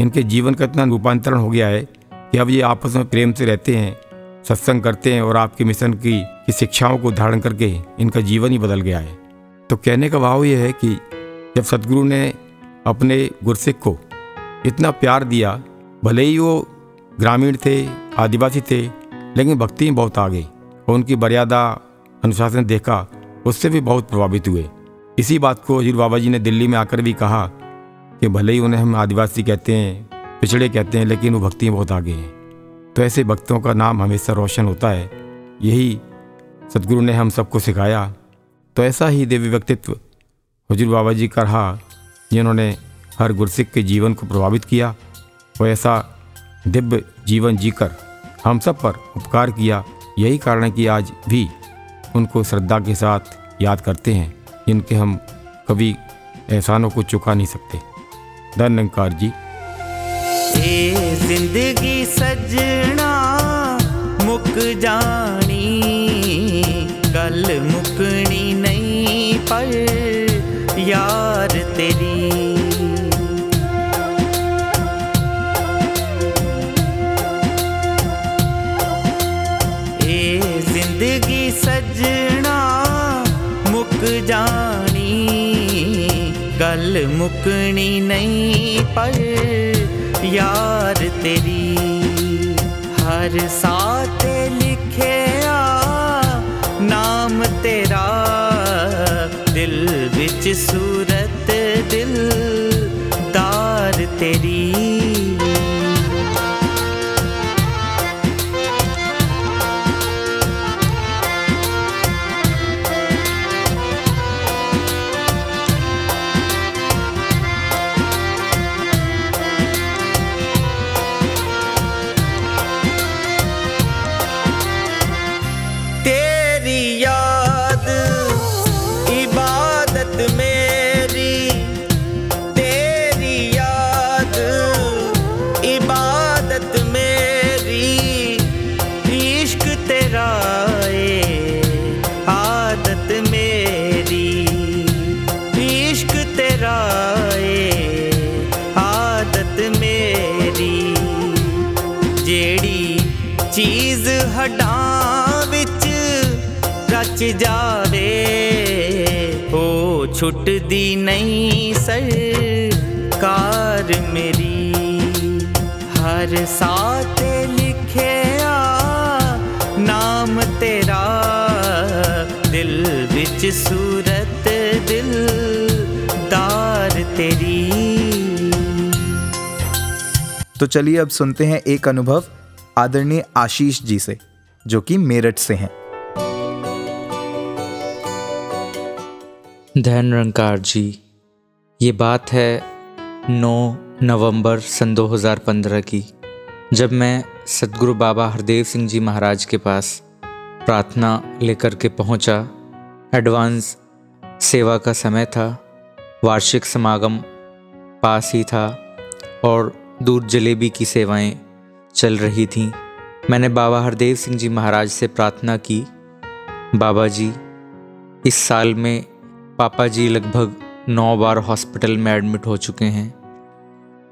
इनके जीवन का इतना रूपांतरण हो गया है कि अब ये आपस में प्रेम से रहते हैं सत्संग करते हैं और आपके मिशन की, की शिक्षाओं को धारण करके इनका जीवन ही बदल गया है। तो कहने का भाव ये है कि जब सदगुरु ने अपने गुरसिख को। इतना प्यार दिया, भले ही वो ग्रामीण थे, आदिवासी थे, लेकिन भक्ति में बहुत आ गई और उनकी मर्यादा अनुशासन देखा, उससे भी बहुत प्रभावित हुए। इसी बात को हजूर बाबा जी ने दिल्ली में आकर भी कहा कि भले ही उन्हें हम आदिवासी कहते हैं, पिछड़े कहते हैं, लेकिन वो भक्ति में बहुत आगे हैं। तो ऐसे भक्तों का नाम हमेशा रोशन होता है। यही सदगुरु ने हम सबको सिखाया। तो ऐसा ही दिव्य व्यक्तित्व हजूर बाबा जी का रहा। जिन्होंने हर गुरसिख के जीवन को प्रभावित किया ऐसा दिव्य जीवन जीकर हम सब पर उपकार किया। यही कारण है कि आज भी उनको श्रद्धा के साथ याद करते हैं, जिनके हम कभी एहसानों को चुका नहीं सकते। धन्यकार जी। ज़िंदगी सजना, मुक जानी गल मुकनी नहीं, पर यार तेरी गल मुकनी नहीं पर यार तेरी। हर साथ लिखे आ, नाम तेरा। दिल विच सूरत दिल, दार छुट दी नहीं सरकार मेरी। हर साथ लिखे आ, नाम तेरा। दिल बिच सूरत, दिल दार तेरी। तो चलिए अब सुनते हैं एक अनुभव आदरणीय आशीष जी से, जो कि मेरठ से हैं। धन रंकार जी, ये बात है 9 नवंबर सन 2015 की, जब मैं सदगुरु बाबा हरदेव सिंह जी महाराज के पास प्रार्थना लेकर के पहुँचा। एडवांस सेवा का समय था, वार्षिक समागम पास ही था और दूध जलेबी की सेवाएँ चल रही थीं। मैंने बाबा हरदेव सिंह जी महाराज से प्रार्थना की, बाबा जी, इस साल में पापा जी लगभग नौ बार हॉस्पिटल में एडमिट हो चुके हैं।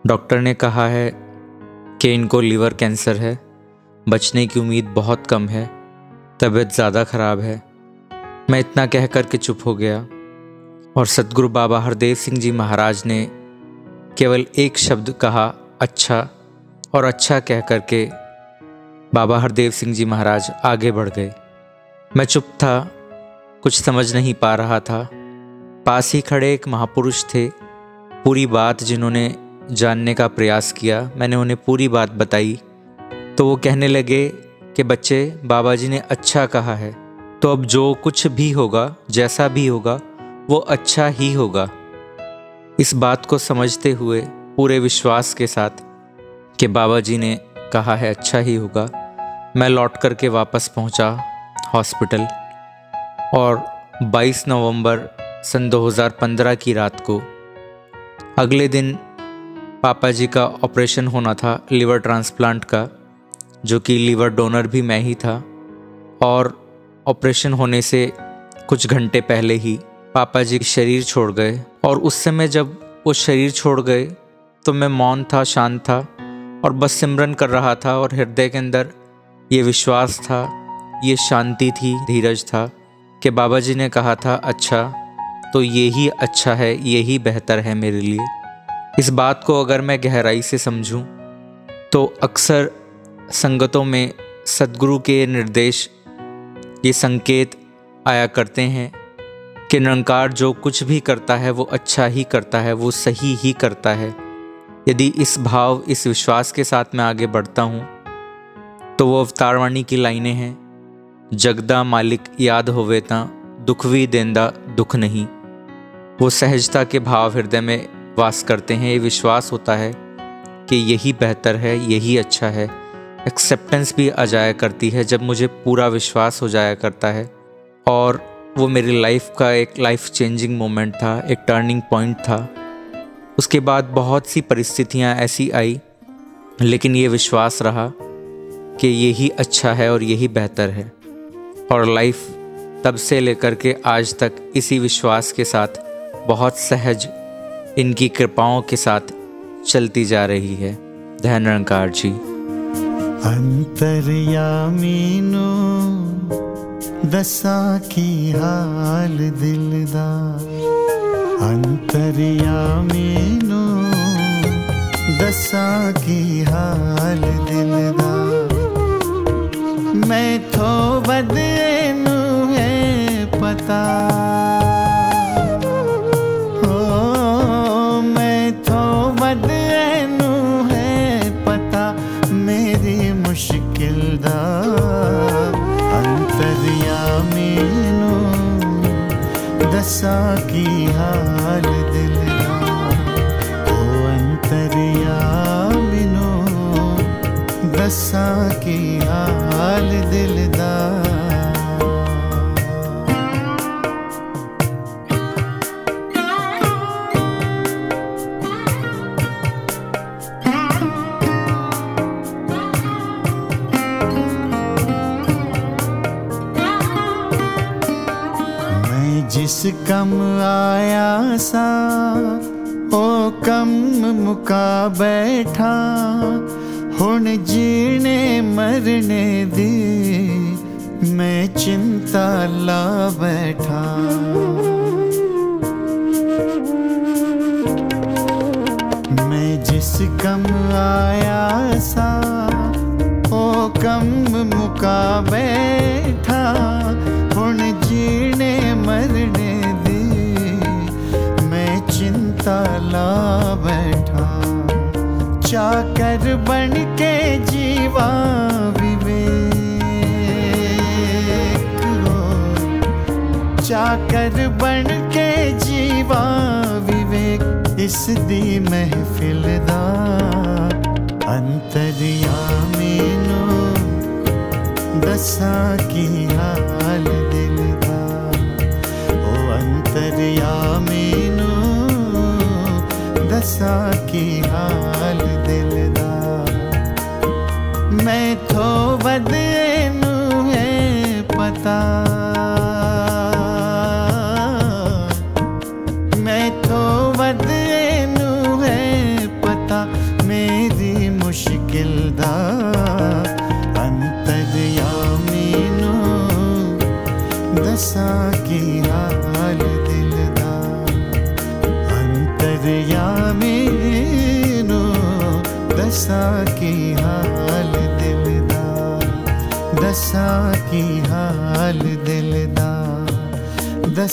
डॉक्टर ने कहा है कि इनको लीवर कैंसर है, बचने की उम्मीद बहुत कम है, तबीयत ज़्यादा ख़राब है। मैं इतना कह कर के चुप हो गया और सतगुरु बाबा हरदेव सिंह जी महाराज ने केवल एक शब्द कहा अच्छा और अच्छा कह कर के बाबा हरदेव सिंह जी महाराज आगे बढ़ गए। मैं चुप था, कुछ समझ नहीं पा रहा था। पास ही खड़े एक महापुरुष थे। पूरी बात जिन्होंने जानने का प्रयास किया, मैंने उन्हें पूरी बात बताई। तो वो कहने लगे कि, बच्चे बाबा जी ने अच्छा कहा है। तो अब जो कुछ भी होगा, जैसा भी होगा, वो अच्छा ही होगा। इस बात को समझते हुए पूरे विश्वास के साथ कि बाबा जी ने कहा है अच्छा ही होगा। मैं लौट कर के वापस पहुँचा हॉस्पिटल और 22 नवंबर सन 2015 की रात को। अगले दिन पापा जी का ऑपरेशन होना था लीवर ट्रांसप्लांट का, जो कि लीवर डोनर भी मैं ही था। और ऑपरेशन होने से कुछ घंटे पहले ही पापा जी शरीर छोड़ गए। और उस समय जब वो शरीर छोड़ गए तो मैं मौन था, शांत था और बस सिमरन कर रहा था और हृदय के अंदर ये विश्वास था, ये शांति थी, धीरज था कि बाबा जी ने कहा था अच्छा तो यही अच्छा है, यही बेहतर है मेरे लिए। इस बात को अगर मैं गहराई से समझूं तो अक्सर संगतों में सदगुरु के निर्देश, ये संकेत आया करते हैं कि निरंकार जो कुछ भी करता है, वो अच्छा ही करता है, वो सही ही करता है। यदि इस भाव, इस विश्वास के साथ मैं आगे बढ़ता हूँ तो वो अवतारवाणी की लाइनें हैं। जगदा मालिक याद होवे ता, दुख भी देंदा दुख नहीं। वो सहजता के भाव हृदय में वास करते हैं। ये विश्वास होता है कि यही बेहतर है, यही अच्छा है। एक्सेप्टेंस भी आ जाया करती है, जब मुझे पूरा विश्वास हो जाया करता है। और वो मेरी लाइफ का एक लाइफ चेंजिंग मोमेंट था, एक टर्निंग पॉइंट था। उसके बाद बहुत सी परिस्थितियाँ ऐसी आई, लेकिन ये विश्वास रहा कि यही अच्छा है और यही बेहतर है। और लाइफ तब से लेकर के आज तक इसी विश्वास के साथ बहुत सहज इनकी कृपाओं के साथ चलती जा रही है। धन निरंकार जी। अंतरयामीनो, दशा की हाल दिलदा अंतरयामीनो, दशा की हाल दिलदा मैं थो बदनू है पता। सा ओ कम मुका बैठा, हुन जीने मरने दी, मैं चिंता ला बैठा। मैं जिस कम आया सा, ओ कम मुका बैठा, हुन जीने मरने चिंता ला बैठा चाकर बन के जीवा विवेक हो चाकर बन के जीवा विवेक। इस दी महफिल दा अंतरयामीनो दसा की दसा की हाल दिल दा। मैं थो बदनू है पता।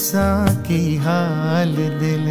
दसा की हाल दिल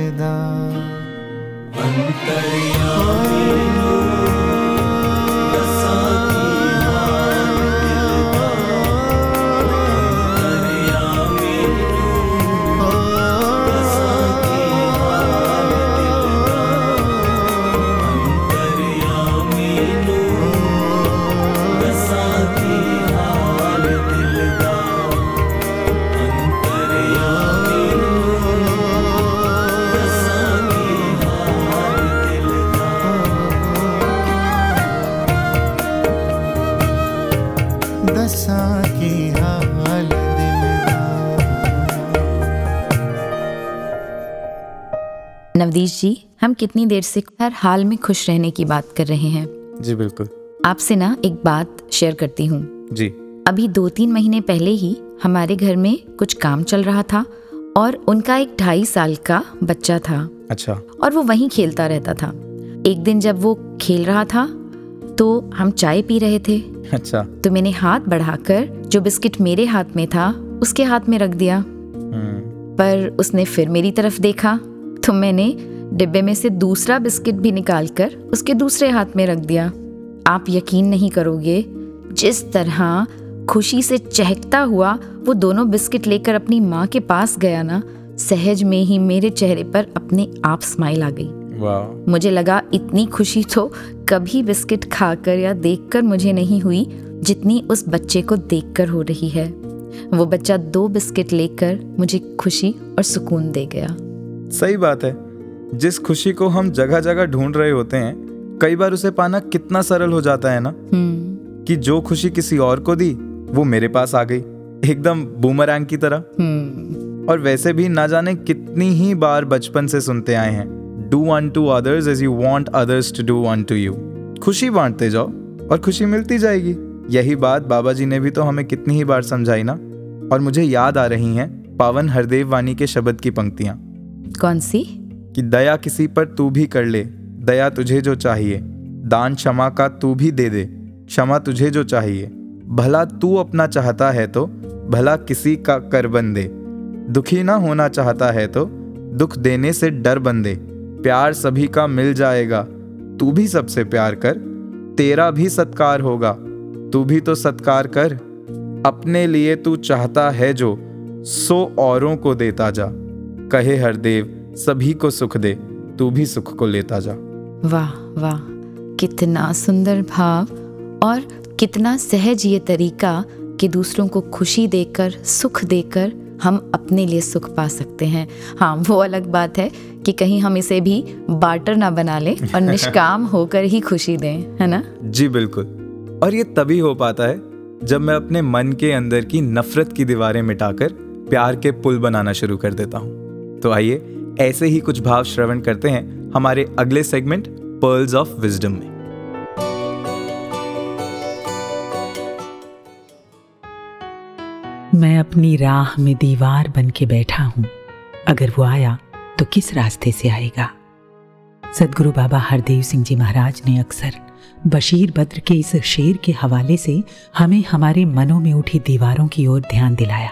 कितनी देर से हर हाल में खुश रहने की बात कर रहे हैं? जी बिल्कुल। आपसे ना एक बात शेयर करती हूँ। जी। अभी दो तीन महीने पहले ही हमारे घर में कुछ काम चल रहा था और उनका एक ढाई साल का बच्चा था। अच्छा। और वो वहीं खेलता रहता था। एक दिन जब वो खेल रहा था तो हम चाय पी रहे थे। अच्छा। तो मैंने हाथ बढ़ाकर जो बिस्किट मेरे हाथ में था उसके हाथ में रख दिया। हम्म, पर उसने फिर मेरी तरफ़ देखा। तो मैंने डिब्बे में से दूसरा बिस्किट भी निकालकर उसके दूसरे हाथ में रख दिया। आप यकीन नहीं करोगे जिस तरह खुशी से चहकता हुआ वो दोनों बिस्किट लेकर अपनी माँ के पास गया ना सहज में ही मेरे चेहरे पर अपने आप स्माइल आ गई। मुझे लगा इतनी खुशी तो कभी बिस्किट खाकर या देखकर मुझे नहीं हुई जितनी उस बच्चे को देखकर हो रही है। वो बच्चा दो बिस्किट लेकर मुझे खुशी और सुकून दे गया। सही बात है। जिस खुशी को हम जगह जगह ढूंढ रहे होते हैं कई बार उसे पाना कितना सरल हो जाता है ना? हम्म। कि जो खुशी किसी और को दी वो मेरे पास आ गई एकदम बूमरैंग की तरह। हम्म। और वैसे भी ना जाने कितनी ही बार बचपन से सुनते आए हैं do unto others as you want others to do unto you खुशी बांटते जाओ और खुशी मिलती जाएगी। यही बात बाबा जी ने भी तो हमें कितनी ही बार समझाई ना? और मुझे याद आ रही हैं पावन हरदेव वाणी के शब्द की पंक्तियाँ। कौन सी? कि दया किसी पर तू भी कर ले, दया तुझे जो चाहिए। दान क्षमा का तू भी दे दे, क्षमा तुझे जो चाहिए। भला तू अपना चाहता है तो भला किसी का कर बंदे। दुखी ना होना चाहता है तो दुख देने से डर बंदे। प्यार सभी का मिल जाएगा, तू भी सबसे प्यार कर। तेरा भी सत्कार होगा, तू भी तो सत्कार कर। अपने लिए तू चाहता है जो, सो औरों को देता जा। कहे हरदेव सभी को सुख दे तू भी सुख को लेता जा। वाह वाह कितना सुंदर भाव और कितना सहज ये तरीका कि दूसरों को खुशी देकर सुख देकर हम अपने लिए सुख पा सकते हैं। हाँ वो अलग बात है कि कहीं हम इसे भी बाटर ना बना लें और निष्काम होकर ही खुशी दें है ना? जी बिल्कुल। और ये तभी हो पाता है जब मैं अपने मन के अंदर की नफरत की दीवारें मिटाकर प्यार के पुल बनाना शुरू कर देता हूँ। तो आइए ऐसे ही कुछ भाव श्रवण करते हैं हमारे अगले सेगमेंट पर्ल्स ऑफ़ विजडम में। मैं अपनी राह में दीवार बन के बैठा हूँ। अगर वो आया तो किस रास्ते से आएगा? सदगुरु बाबा हरदेव सिंह जी महाराज ने अक्सर बशीर बद्र के इस शेर के हवाले से हमें हमारे मनों में उठी दीवारों की ओर ध्यान दिलाया।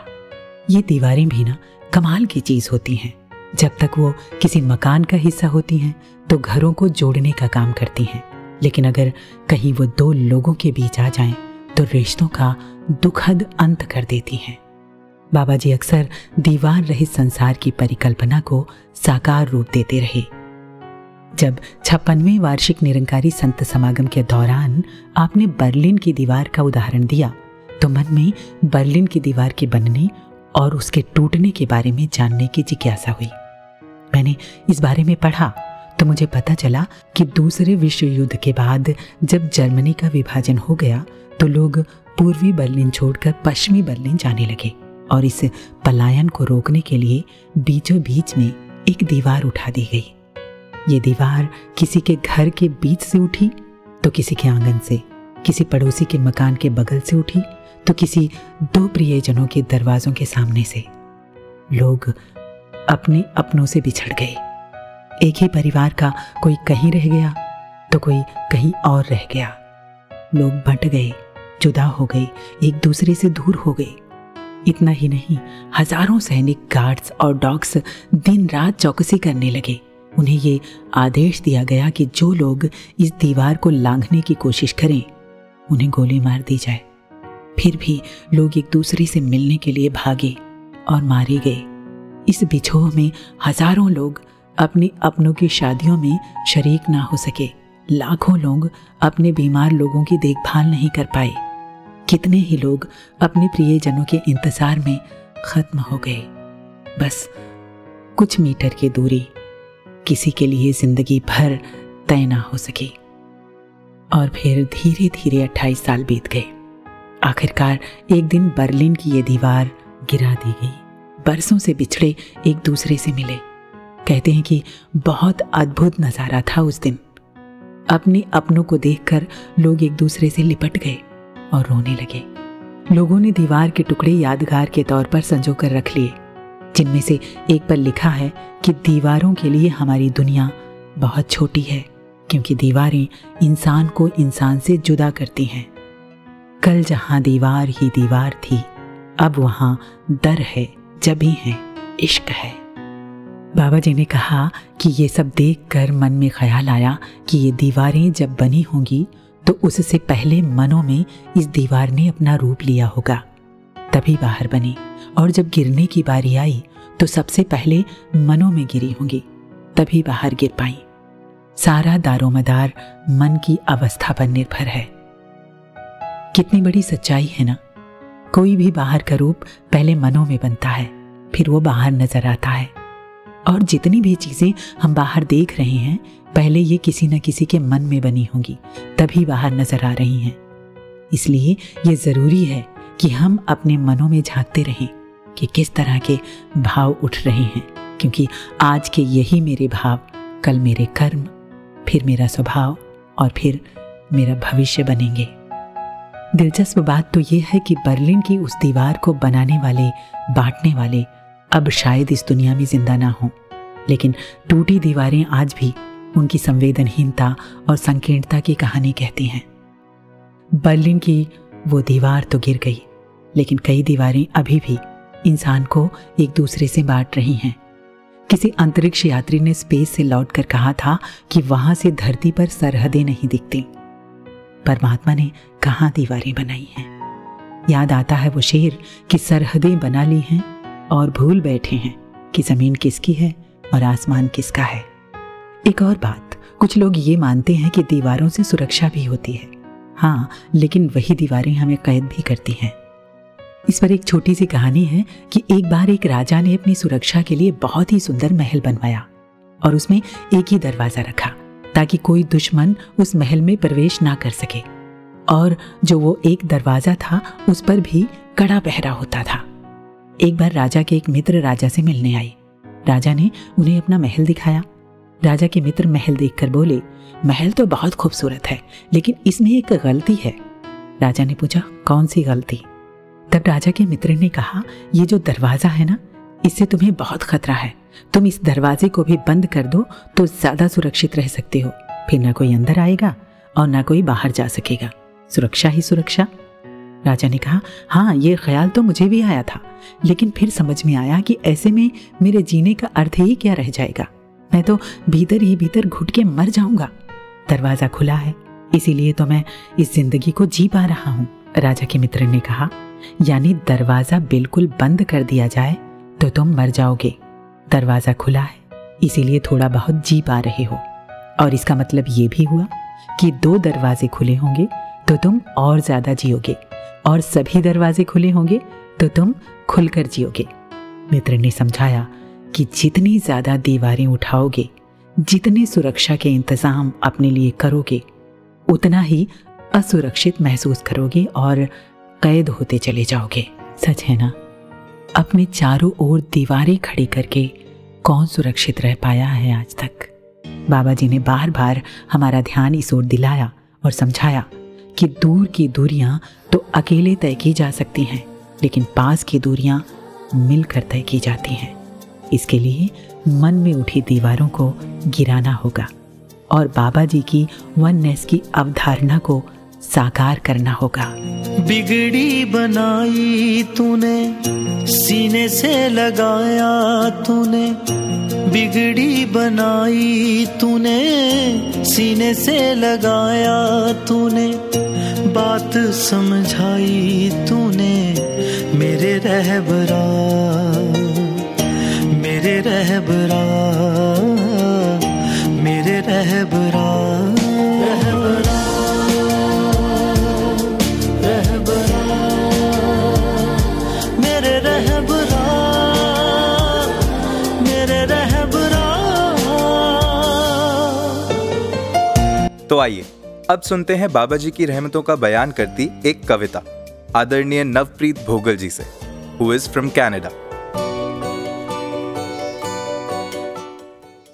ये दीवारें भी ना, कमाल की चीज़ होती हैं। जब तक वो किसी मकान का हिस्सा होती हैं तो घरों को जोड़ने का काम करती हैं। लेकिन अगर कहीं वो दो लोगों के बीच आ जाएँ तो रिश्तों का दुखद अंत कर देती हैं। बाबा जी अक्सर दीवार रहित संसार की परिकल्पना को साकार रूप देते रहे। जब छप्पनवें वार्षिक निरंकारी संत समागम के दौरान आपने बर्लिन की दीवार का उदाहरण दिया तो मन में बर्लिन की दीवार के बनने और उसके टूटने के बारे में जानने की जिज्ञासा हुई। मैंने इस बारे में पढ़ा तो मुझे पता चला कि दूसरे विश्व युद्ध के बाद जब जर्मनी का विभाजन हो गया तो लोग पूर्वी बर्लिन छोड़कर पश्चिमी बर्लिन जाने लगे और इस पलायन को रोकने के लिए बीचों बीच में एक दीवार उठा दी गई। ये दीवार किसी के घर के बीच से उठी तो किसी के आँगन से, किसी पड़ोसी के मकान के बगल से उठी तो किसी दो प्रियजनों के दरवाजों के सामने से लोग अपने अपनों से बिछड़ गए। एक ही परिवार का कोई कहीं रह गया तो कोई कहीं और रह गया। लोग बंट गए, जुदा हो गए, एक दूसरे से दूर हो गए। इतना ही नहीं, हज़ारों सैनिक गार्ड्स और डॉग्स दिन रात चौकसी करने लगे। उन्हें ये आदेश दिया गया कि जो लोग इस दीवार को लांघने की कोशिश करें, उन्हें गोली मार दी जाए। फिर भी लोग एक दूसरे से मिलने के लिए भागे और मारे गए। इस बिछोह में हज़ारों लोग अपने अपनों की शादियों में शरीक ना हो सके। लाखों लोग अपने बीमार लोगों की देखभाल नहीं कर पाए। कितने ही लोग अपने प्रियजनों के इंतज़ार में खत्म हो गए। बस कुछ मीटर की दूरी किसी के लिए ज़िंदगी भर तय ना हो सकी। और फिर धीरे धीरे अट्ठाईस साल बीत गए। आखिरकार एक दिन बर्लिन की ये दीवार गिरा दी गई। बरसों से बिछड़े एक दूसरे से मिले। कहते हैं कि बहुत अद्भुत नज़ारा था उस दिन। अपने अपनों को देखकर लोग एक दूसरे से लिपट गए और रोने लगे। लोगों ने दीवार के टुकड़े यादगार के तौर पर संजो कर रख लिए, जिनमें से एक पर लिखा है कि दीवारों के लिए हमारी दुनिया बहुत छोटी है, क्योंकि दीवारें इंसान को इंसान से जुदा करती हैं। कल जहाँ दीवार ही दीवार थी, अब वहाँ दर है, जबी है, इश्क है। बाबा जी ने कहा कि ये सब देखकर मन में ख्याल आया कि ये दीवारें जब बनी होंगी तो उससे पहले मनों में इस दीवार ने अपना रूप लिया होगा। तभी बाहर बनी, और जब गिरने की बारी आई तो सबसे पहले मनों में गिरी होंगी, तभी बाहर गिर पाई। सारा दारोमदार मन की अवस्था पर निर्भर है। कितनी बड़ी सच्चाई है ना? कोई भी बाहर का रूप पहले मनों में बनता है, फिर वो बाहर नज़र आता है। और जितनी भी चीज़ें हम बाहर देख रहे हैं, पहले ये किसी न किसी के मन में बनी होंगी, तभी बाहर नज़र आ रही हैं। इसलिए ये ज़रूरी है कि हम अपने मनों में झांकते रहें कि किस तरह के भाव उठ रहे हैं, क्योंकि आज के यही मेरे भाव, कल मेरे कर्म, फिर मेरा स्वभाव और फिर मेरा भविष्य बनेंगे। दिलचस्प बात तो यह है कि बर्लिन की उस दीवार को बनाने वाले, बांटने वाले अब शायद इस दुनिया में ज़िंदा ना हो। लेकिन टूटी दीवारें आज भी उनकी संवेदनहीनता और संकीर्णता की कहानी कहती हैं। बर्लिन की वो दीवार तो गिर गई, लेकिन कई दीवारें अभी भी इंसान को एक दूसरे से बांट रही हैं। किसी अंतरिक्ष यात्री ने स्पेस से लौटकर कहा था कि वहाँ से धरती पर सरहदें नहीं दिखती। परमात्मा ने कहाँ दीवारें बनाई हैं? याद आता है वो शेर कि सरहदें बना ली हैं और भूल बैठे हैं कि ज़मीन किसकी है और आसमान किसका है। एक और बात, कुछ लोग ये मानते हैं कि दीवारों से सुरक्षा भी होती है। हाँ लेकिन वही दीवारें हमें कैद भी करती हैं। इस पर एक छोटी सी कहानी है कि एक बार एक राजा ने अपनी सुरक्षा के लिए बहुत ही सुंदर महल बनवाया और उसमें एक ही दरवाज़ा रखा। ताकि कोई दुश्मन उस महल में प्रवेश ना कर सके। और जो वो एक दरवाज़ा था, उस पर भी कड़ा पहरा होता था। एक बार राजा के एक मित्र राजा से मिलने आए राजा ने उन्हें अपना महल दिखाया। राजा के मित्र महल देखकर बोले, महल तो बहुत खूबसूरत है, लेकिन इसमें एक गलती है। राजा ने पूछा, कौन सी गलती? तब राजा के मित्र ने कहा, ये जो दरवाज़ा है ना इससे तुम्हें बहुत खतरा है। तुम इस दरवाजे को भी बंद कर दो तो ज़्यादा सुरक्षित रह सकते हो। फिर ना कोई अंदर आएगा और ना कोई बाहर जा सकेगा। सुरक्षा ही सुरक्षा। राजा ने कहा हाँ ये ख्याल तो मुझे भी आया था, लेकिन फिर समझ में आया कि ऐसे में मेरे जीने का अर्थ ही क्या रह जाएगा। मैं तो भीतर ही भीतर घुट के मर जाऊँगा। दरवाज़ा खुला है, इसीलिए तो मैं इस ज़िंदगी को जी पा रहा हूँ। राजा के मित्र ने कहा, यानी दरवाज़ा बिल्कुल बंद कर दिया जाए तो तुम मर जाओगे। दरवाज़ा खुला है, इसीलिए थोड़ा बहुत जी पा रहे हो। और इसका मतलब ये भी हुआ कि दो दरवाजे खुले होंगे तो तुम और ज़्यादा जियोगे, और सभी दरवाजे खुले होंगे तो तुम खुलकर जियोगे। मित्र ने समझाया कि जितनी ज़्यादा दीवारें उठाओगे, जितने सुरक्षा के इंतज़ाम अपने लिए करोगे, उतना ही असुरक्षित महसूस करोगे और कैद होते चले जाओगे। सच है ना? अपने चारों ओर दीवारें खड़ी करके कौन सुरक्षित रह पाया है आज तक? बाबा जी ने बार बार हमारा ध्यान इस ओर दिलाया और समझाया कि दूर की दूरियाँ तो अकेले तय की जा सकती हैं, लेकिन पास की दूरियाँ मिलकर तय की जाती हैं। इसके लिए मन में उठी दीवारों को गिराना होगा और बाबा जी की वननेस की अवधारणा को साकार करना होगा। बिगड़ी बनाई तूने, सीने से लगाया तूने। बिगड़ी बनाई तूने, सीने से लगाया तूने। बात समझाई तूने, मेरे रहबरा मेरे रहबरा मेरे रहबरा। तो आइए, अब सुनते हैं बाबा जी की रहमतों का बयान करती एक कविता, आदरणीय नवप्रीत भोगल जी से हु इज़ फ्रॉम कनाडा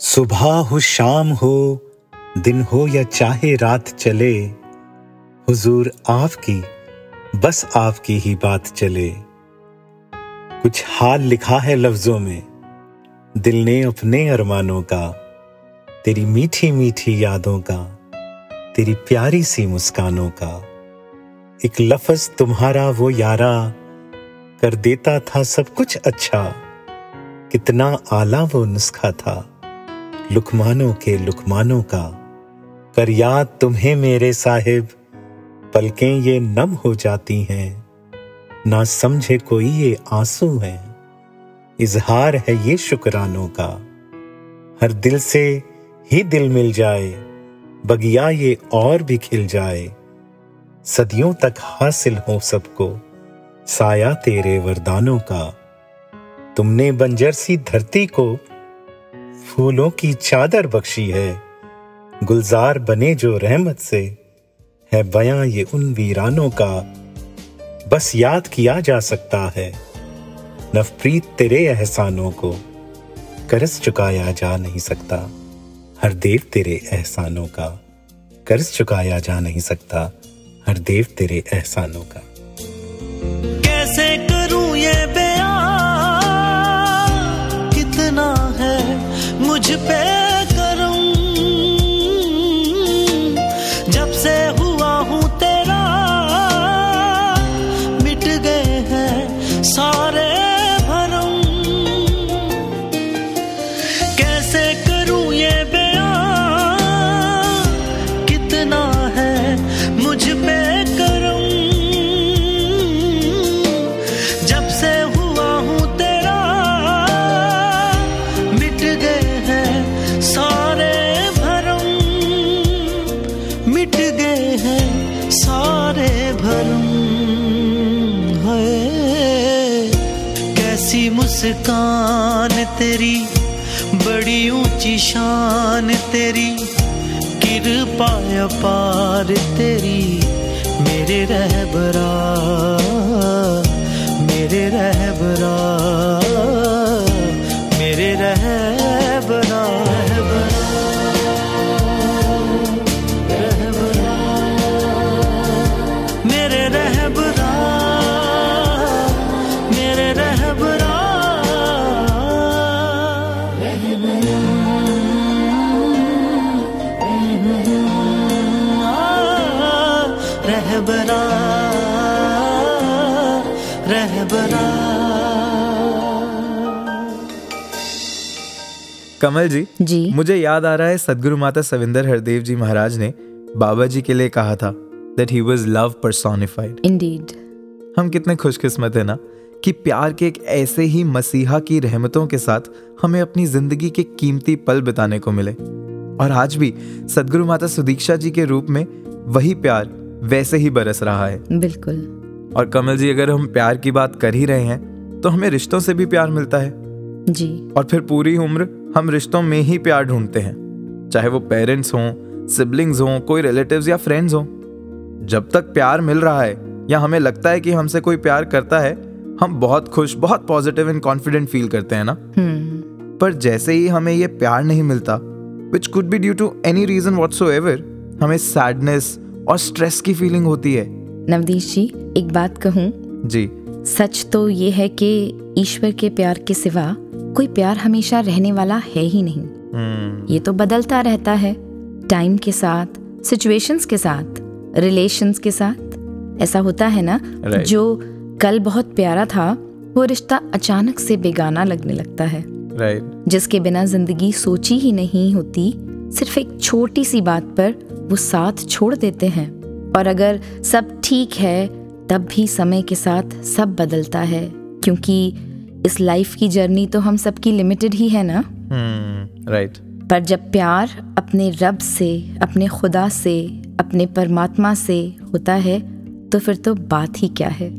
सुबह हो, शाम हो, दिन हो या चाहे रात चले, हुजूर आपकी, बस आपकी ही बात चले। कुछ हाल लिखा है लफ्जों में, दिल ने अपने अरमानों का, तेरी मीठी मीठी यादों का। तेरी प्यारी सी मुस्कानों का। एक लफ्ज तुम्हारा वो यारा कर देता था सब कुछ अच्छा। कितना आला वो नुस्खा था। लुकमानों के लुकमानों का। कर याद तुम्हें मेरे साहिब, पलकें ये नम हो जाती हैं। ना समझे कोई ये आँसू हैं। इजहार है ये शुक्रानों का। हर दिल से ही दिल मिल जाए। बगिया ये और भी खिल जाए। सदियों तक हासिल हो सबको, साया तेरे वरदानों का। तुमने बंजर सी धरती को फूलों की चादर बख्शी है। गुलजार बने जो रहमत से है, बयां ये उन वीरानों का। बस याद किया जा सकता है नफप्रीत तेरे एहसानों को कर्ज चुकाया जा नहीं सकता। हर देव तेरे एहसानों का। कर्ज चुकाया जा नहीं सकता, हर देव तेरे एहसानों का। कैसे करूँ ये बयां मेरे रहबरा कमल जी जी। मुझे याद आ रहा है सदगुरु माता सविंदर हरदेव जी महाराज ने बाबा जी के लिए कहा था that he was love personified indeed हम कितने खुशकिस्मत है ना कि प्यार के एक ऐसे ही मसीहा की रहमतों के साथ हमें अपनी ज़िंदगी के कीमती पल बिताने को मिले। और आज भी सदगुरु माता सुदीक्षा जी के रूप में वही प्यार वैसे ही बरस रहा है। बिल्कुल। और कमल जी अगर हम प्यार की बात कर ही रहे हैं तो हमें रिश्तों से भी प्यार मिलता है। जी। और फिर पूरी उम्र हम रिश्तों में ही प्यार ढूंढते हैं। चाहे वो पेरेंट्स हों सिबलिंग्स हों कोई रिलेटिव्स या फ्रेंड्स हों। जब तक प्यार मिल रहा है या हमें लगता है कि हमसे कोई प्यार करता है हम बहुत खुश बहुत पॉजिटिव एंड कॉन्फिडेंट फील करते हैं ना। हम्म। पर जैसे ही हमें ये प्यार नहीं मिलता which could be due to any reason whatsoever हमें सैडनेस और स्ट्रेस की फीलिंग होती है। नवदीश जी एक बात कहूँ। जी। सच तो ये है कि ईश्वर के प्यार के सिवा कोई प्यार हमेशा रहने वाला है ही नहीं। हम्म। ये तो बदलता रहता है। टाइम के साथ सिचुएशंस के साथ रिलेशंस के साथ। ऐसा होता है ना Right. जो कल बहुत प्यारा था वो रिश्ता अचानक से बेगाना लगने लगता है। राइट जिसके बिना ज़िंदगी सोची ही नहीं होती सिर्फ़ एक छोटी सी बात पर वो साथ छोड़ देते हैं। और अगर सब ठीक है तब भी समय के साथ सब बदलता है क्योंकि इस लाइफ की जर्नी तो हम सबकी लिमिटेड ही है ना? हम्म राइट पर जब प्यार अपने रब से अपने खुदा से अपने परमात्मा से होता है तो फिर तो बात ही क्या है?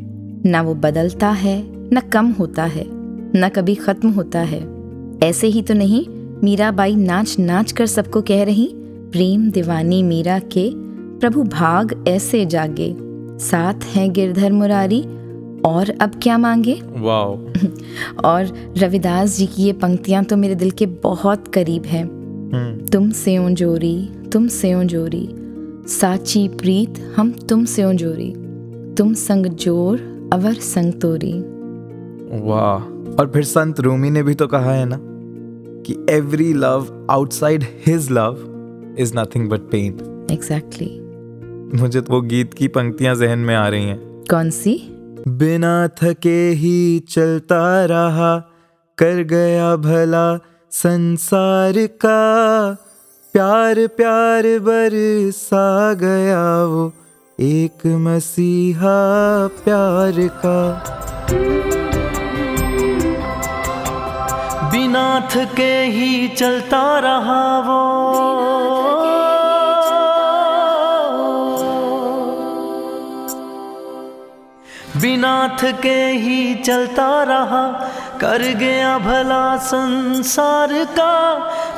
ना वो बदलता है ना कम होता है ना कभी खत्म होता है। ऐसे ही तो नहीं मीराबाई नाच नाच कर सबको कह रही प्रेम दीवानी मीरा के प्रभु भाग ऐसे जागे। साथ हैं गिरधर मुरारी और अब क्या मांगे? वाओ। और रविदास जी की ये पंक्तियाँ तो मेरे दिल के बहुत करीब हैं। हम्म। तुम से जोरी तुम से जोरी साची प्रीत हम तुम से जोरी तुम संग ज़ोर अवर संग तोरी वाह। और फिर संत रूमी ने भी तो कहा है ना कि every love outside his love is nothing but pain exactly मुझे तो वो गीत की पंक्तियाँ जहन में आ रही हैं। कौन सी? बिना थके ही चलता रहा, कर गया भला संसार का। प्यार प्यार बरसा गया वो एक मसीहा प्यार का। बिना थके ही चलता रहा वो बिना के ही चलता रहा, कर गया भला संसार का।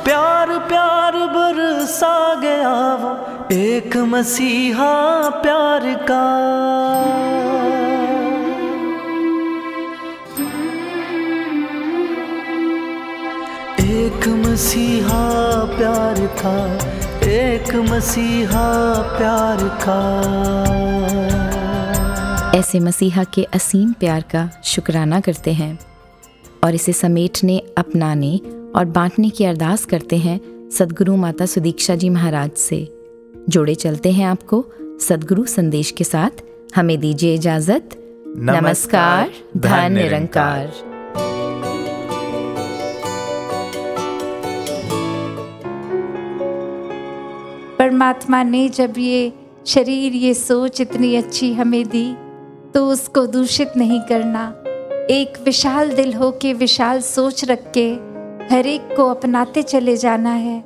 प्यार प्यार बरसा गया वो, एक मसीहा प्यार का। एक मसीहा प्यार का एक मसीहा प्यार का। ऐसे मसीहा के असीम प्यार का शुक्राना करते हैं और इसे समेटने, अपनाने और बांटने की अरदास करते हैं सदगुरु माता सुदीक्षा जी महाराज से। जोड़े चलते हैं आपको सदगुरु संदेश के साथ। हमें दीजिए इजाज़त। नमस्कार, धन निरंकार। परमात्मा ने जब ये शरीर, ये सोच इतनी अच्छी हमें दी तो उसको दूषित नहीं करना। एक विशाल दिल हो के विशाल सोच रख के हर एक को अपनाते चले जाना है,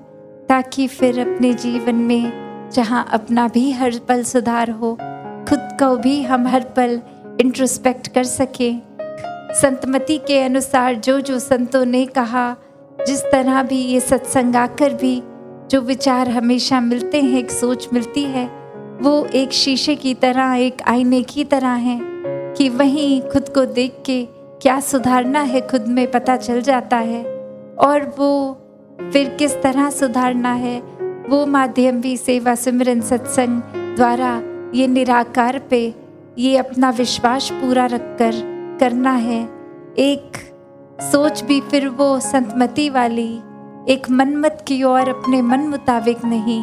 ताकि फिर अपने जीवन में जहाँ अपना भी हर पल सुधार हो, खुद को भी हम हर पल इंट्रोस्पेक्ट कर सकें। संतमति के अनुसार जो जो संतों ने कहा, जिस तरह भी ये सत्संग आकर भी जो विचार हमेशा मिलते हैं, एक सोच मिलती है वो एक शीशे की तरह, एक आईने की तरह है कि वहीं खुद को देख के क्या सुधारना है खुद में पता चल जाता है। और वो फिर किस तरह सुधारना है, वो माध्यम भी सेवा सिमरन सत्संग द्वारा ये निराकार पे ये अपना विश्वास पूरा रखकर करना है। एक सोच भी फिर वो संतमति वाली, एक मनमत की ओर अपने मन मुताबिक नहीं,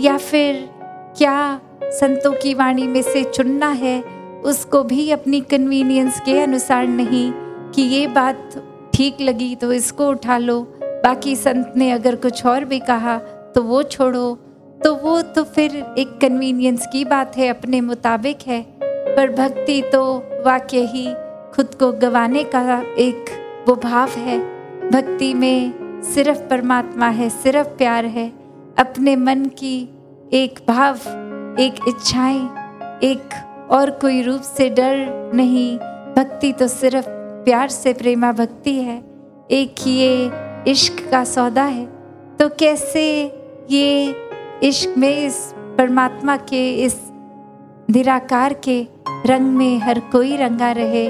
या फिर क्या संतों की वाणी में से चुनना है, उसको भी अपनी कन्वीनियंस के अनुसार नहीं कि ये बात ठीक लगी तो इसको उठा लो। बाकी संत ने अगर कुछ और भी कहा तो वो छोड़ो। तो वो तो फिर एक कन्वीनियंस की बात है, अपने मुताबिक है। पर भक्ति तो वाक्य ही खुद को गवाने का एक वो भाव है। भक्ति में सिर्फ़ परमात्मा है, सिर्फ़ प्यार है। अपने मन की एक भाव एक इच्छाएँ, एक और कोई रूप से डर नहीं। भक्ति तो सिर्फ़ प्यार से प्रेमा भक्ति है। एक ये इश्क का सौदा है। तो कैसे ये इश्क में इस परमात्मा के, इस निराकार के रंग में हर कोई रंगा रहे?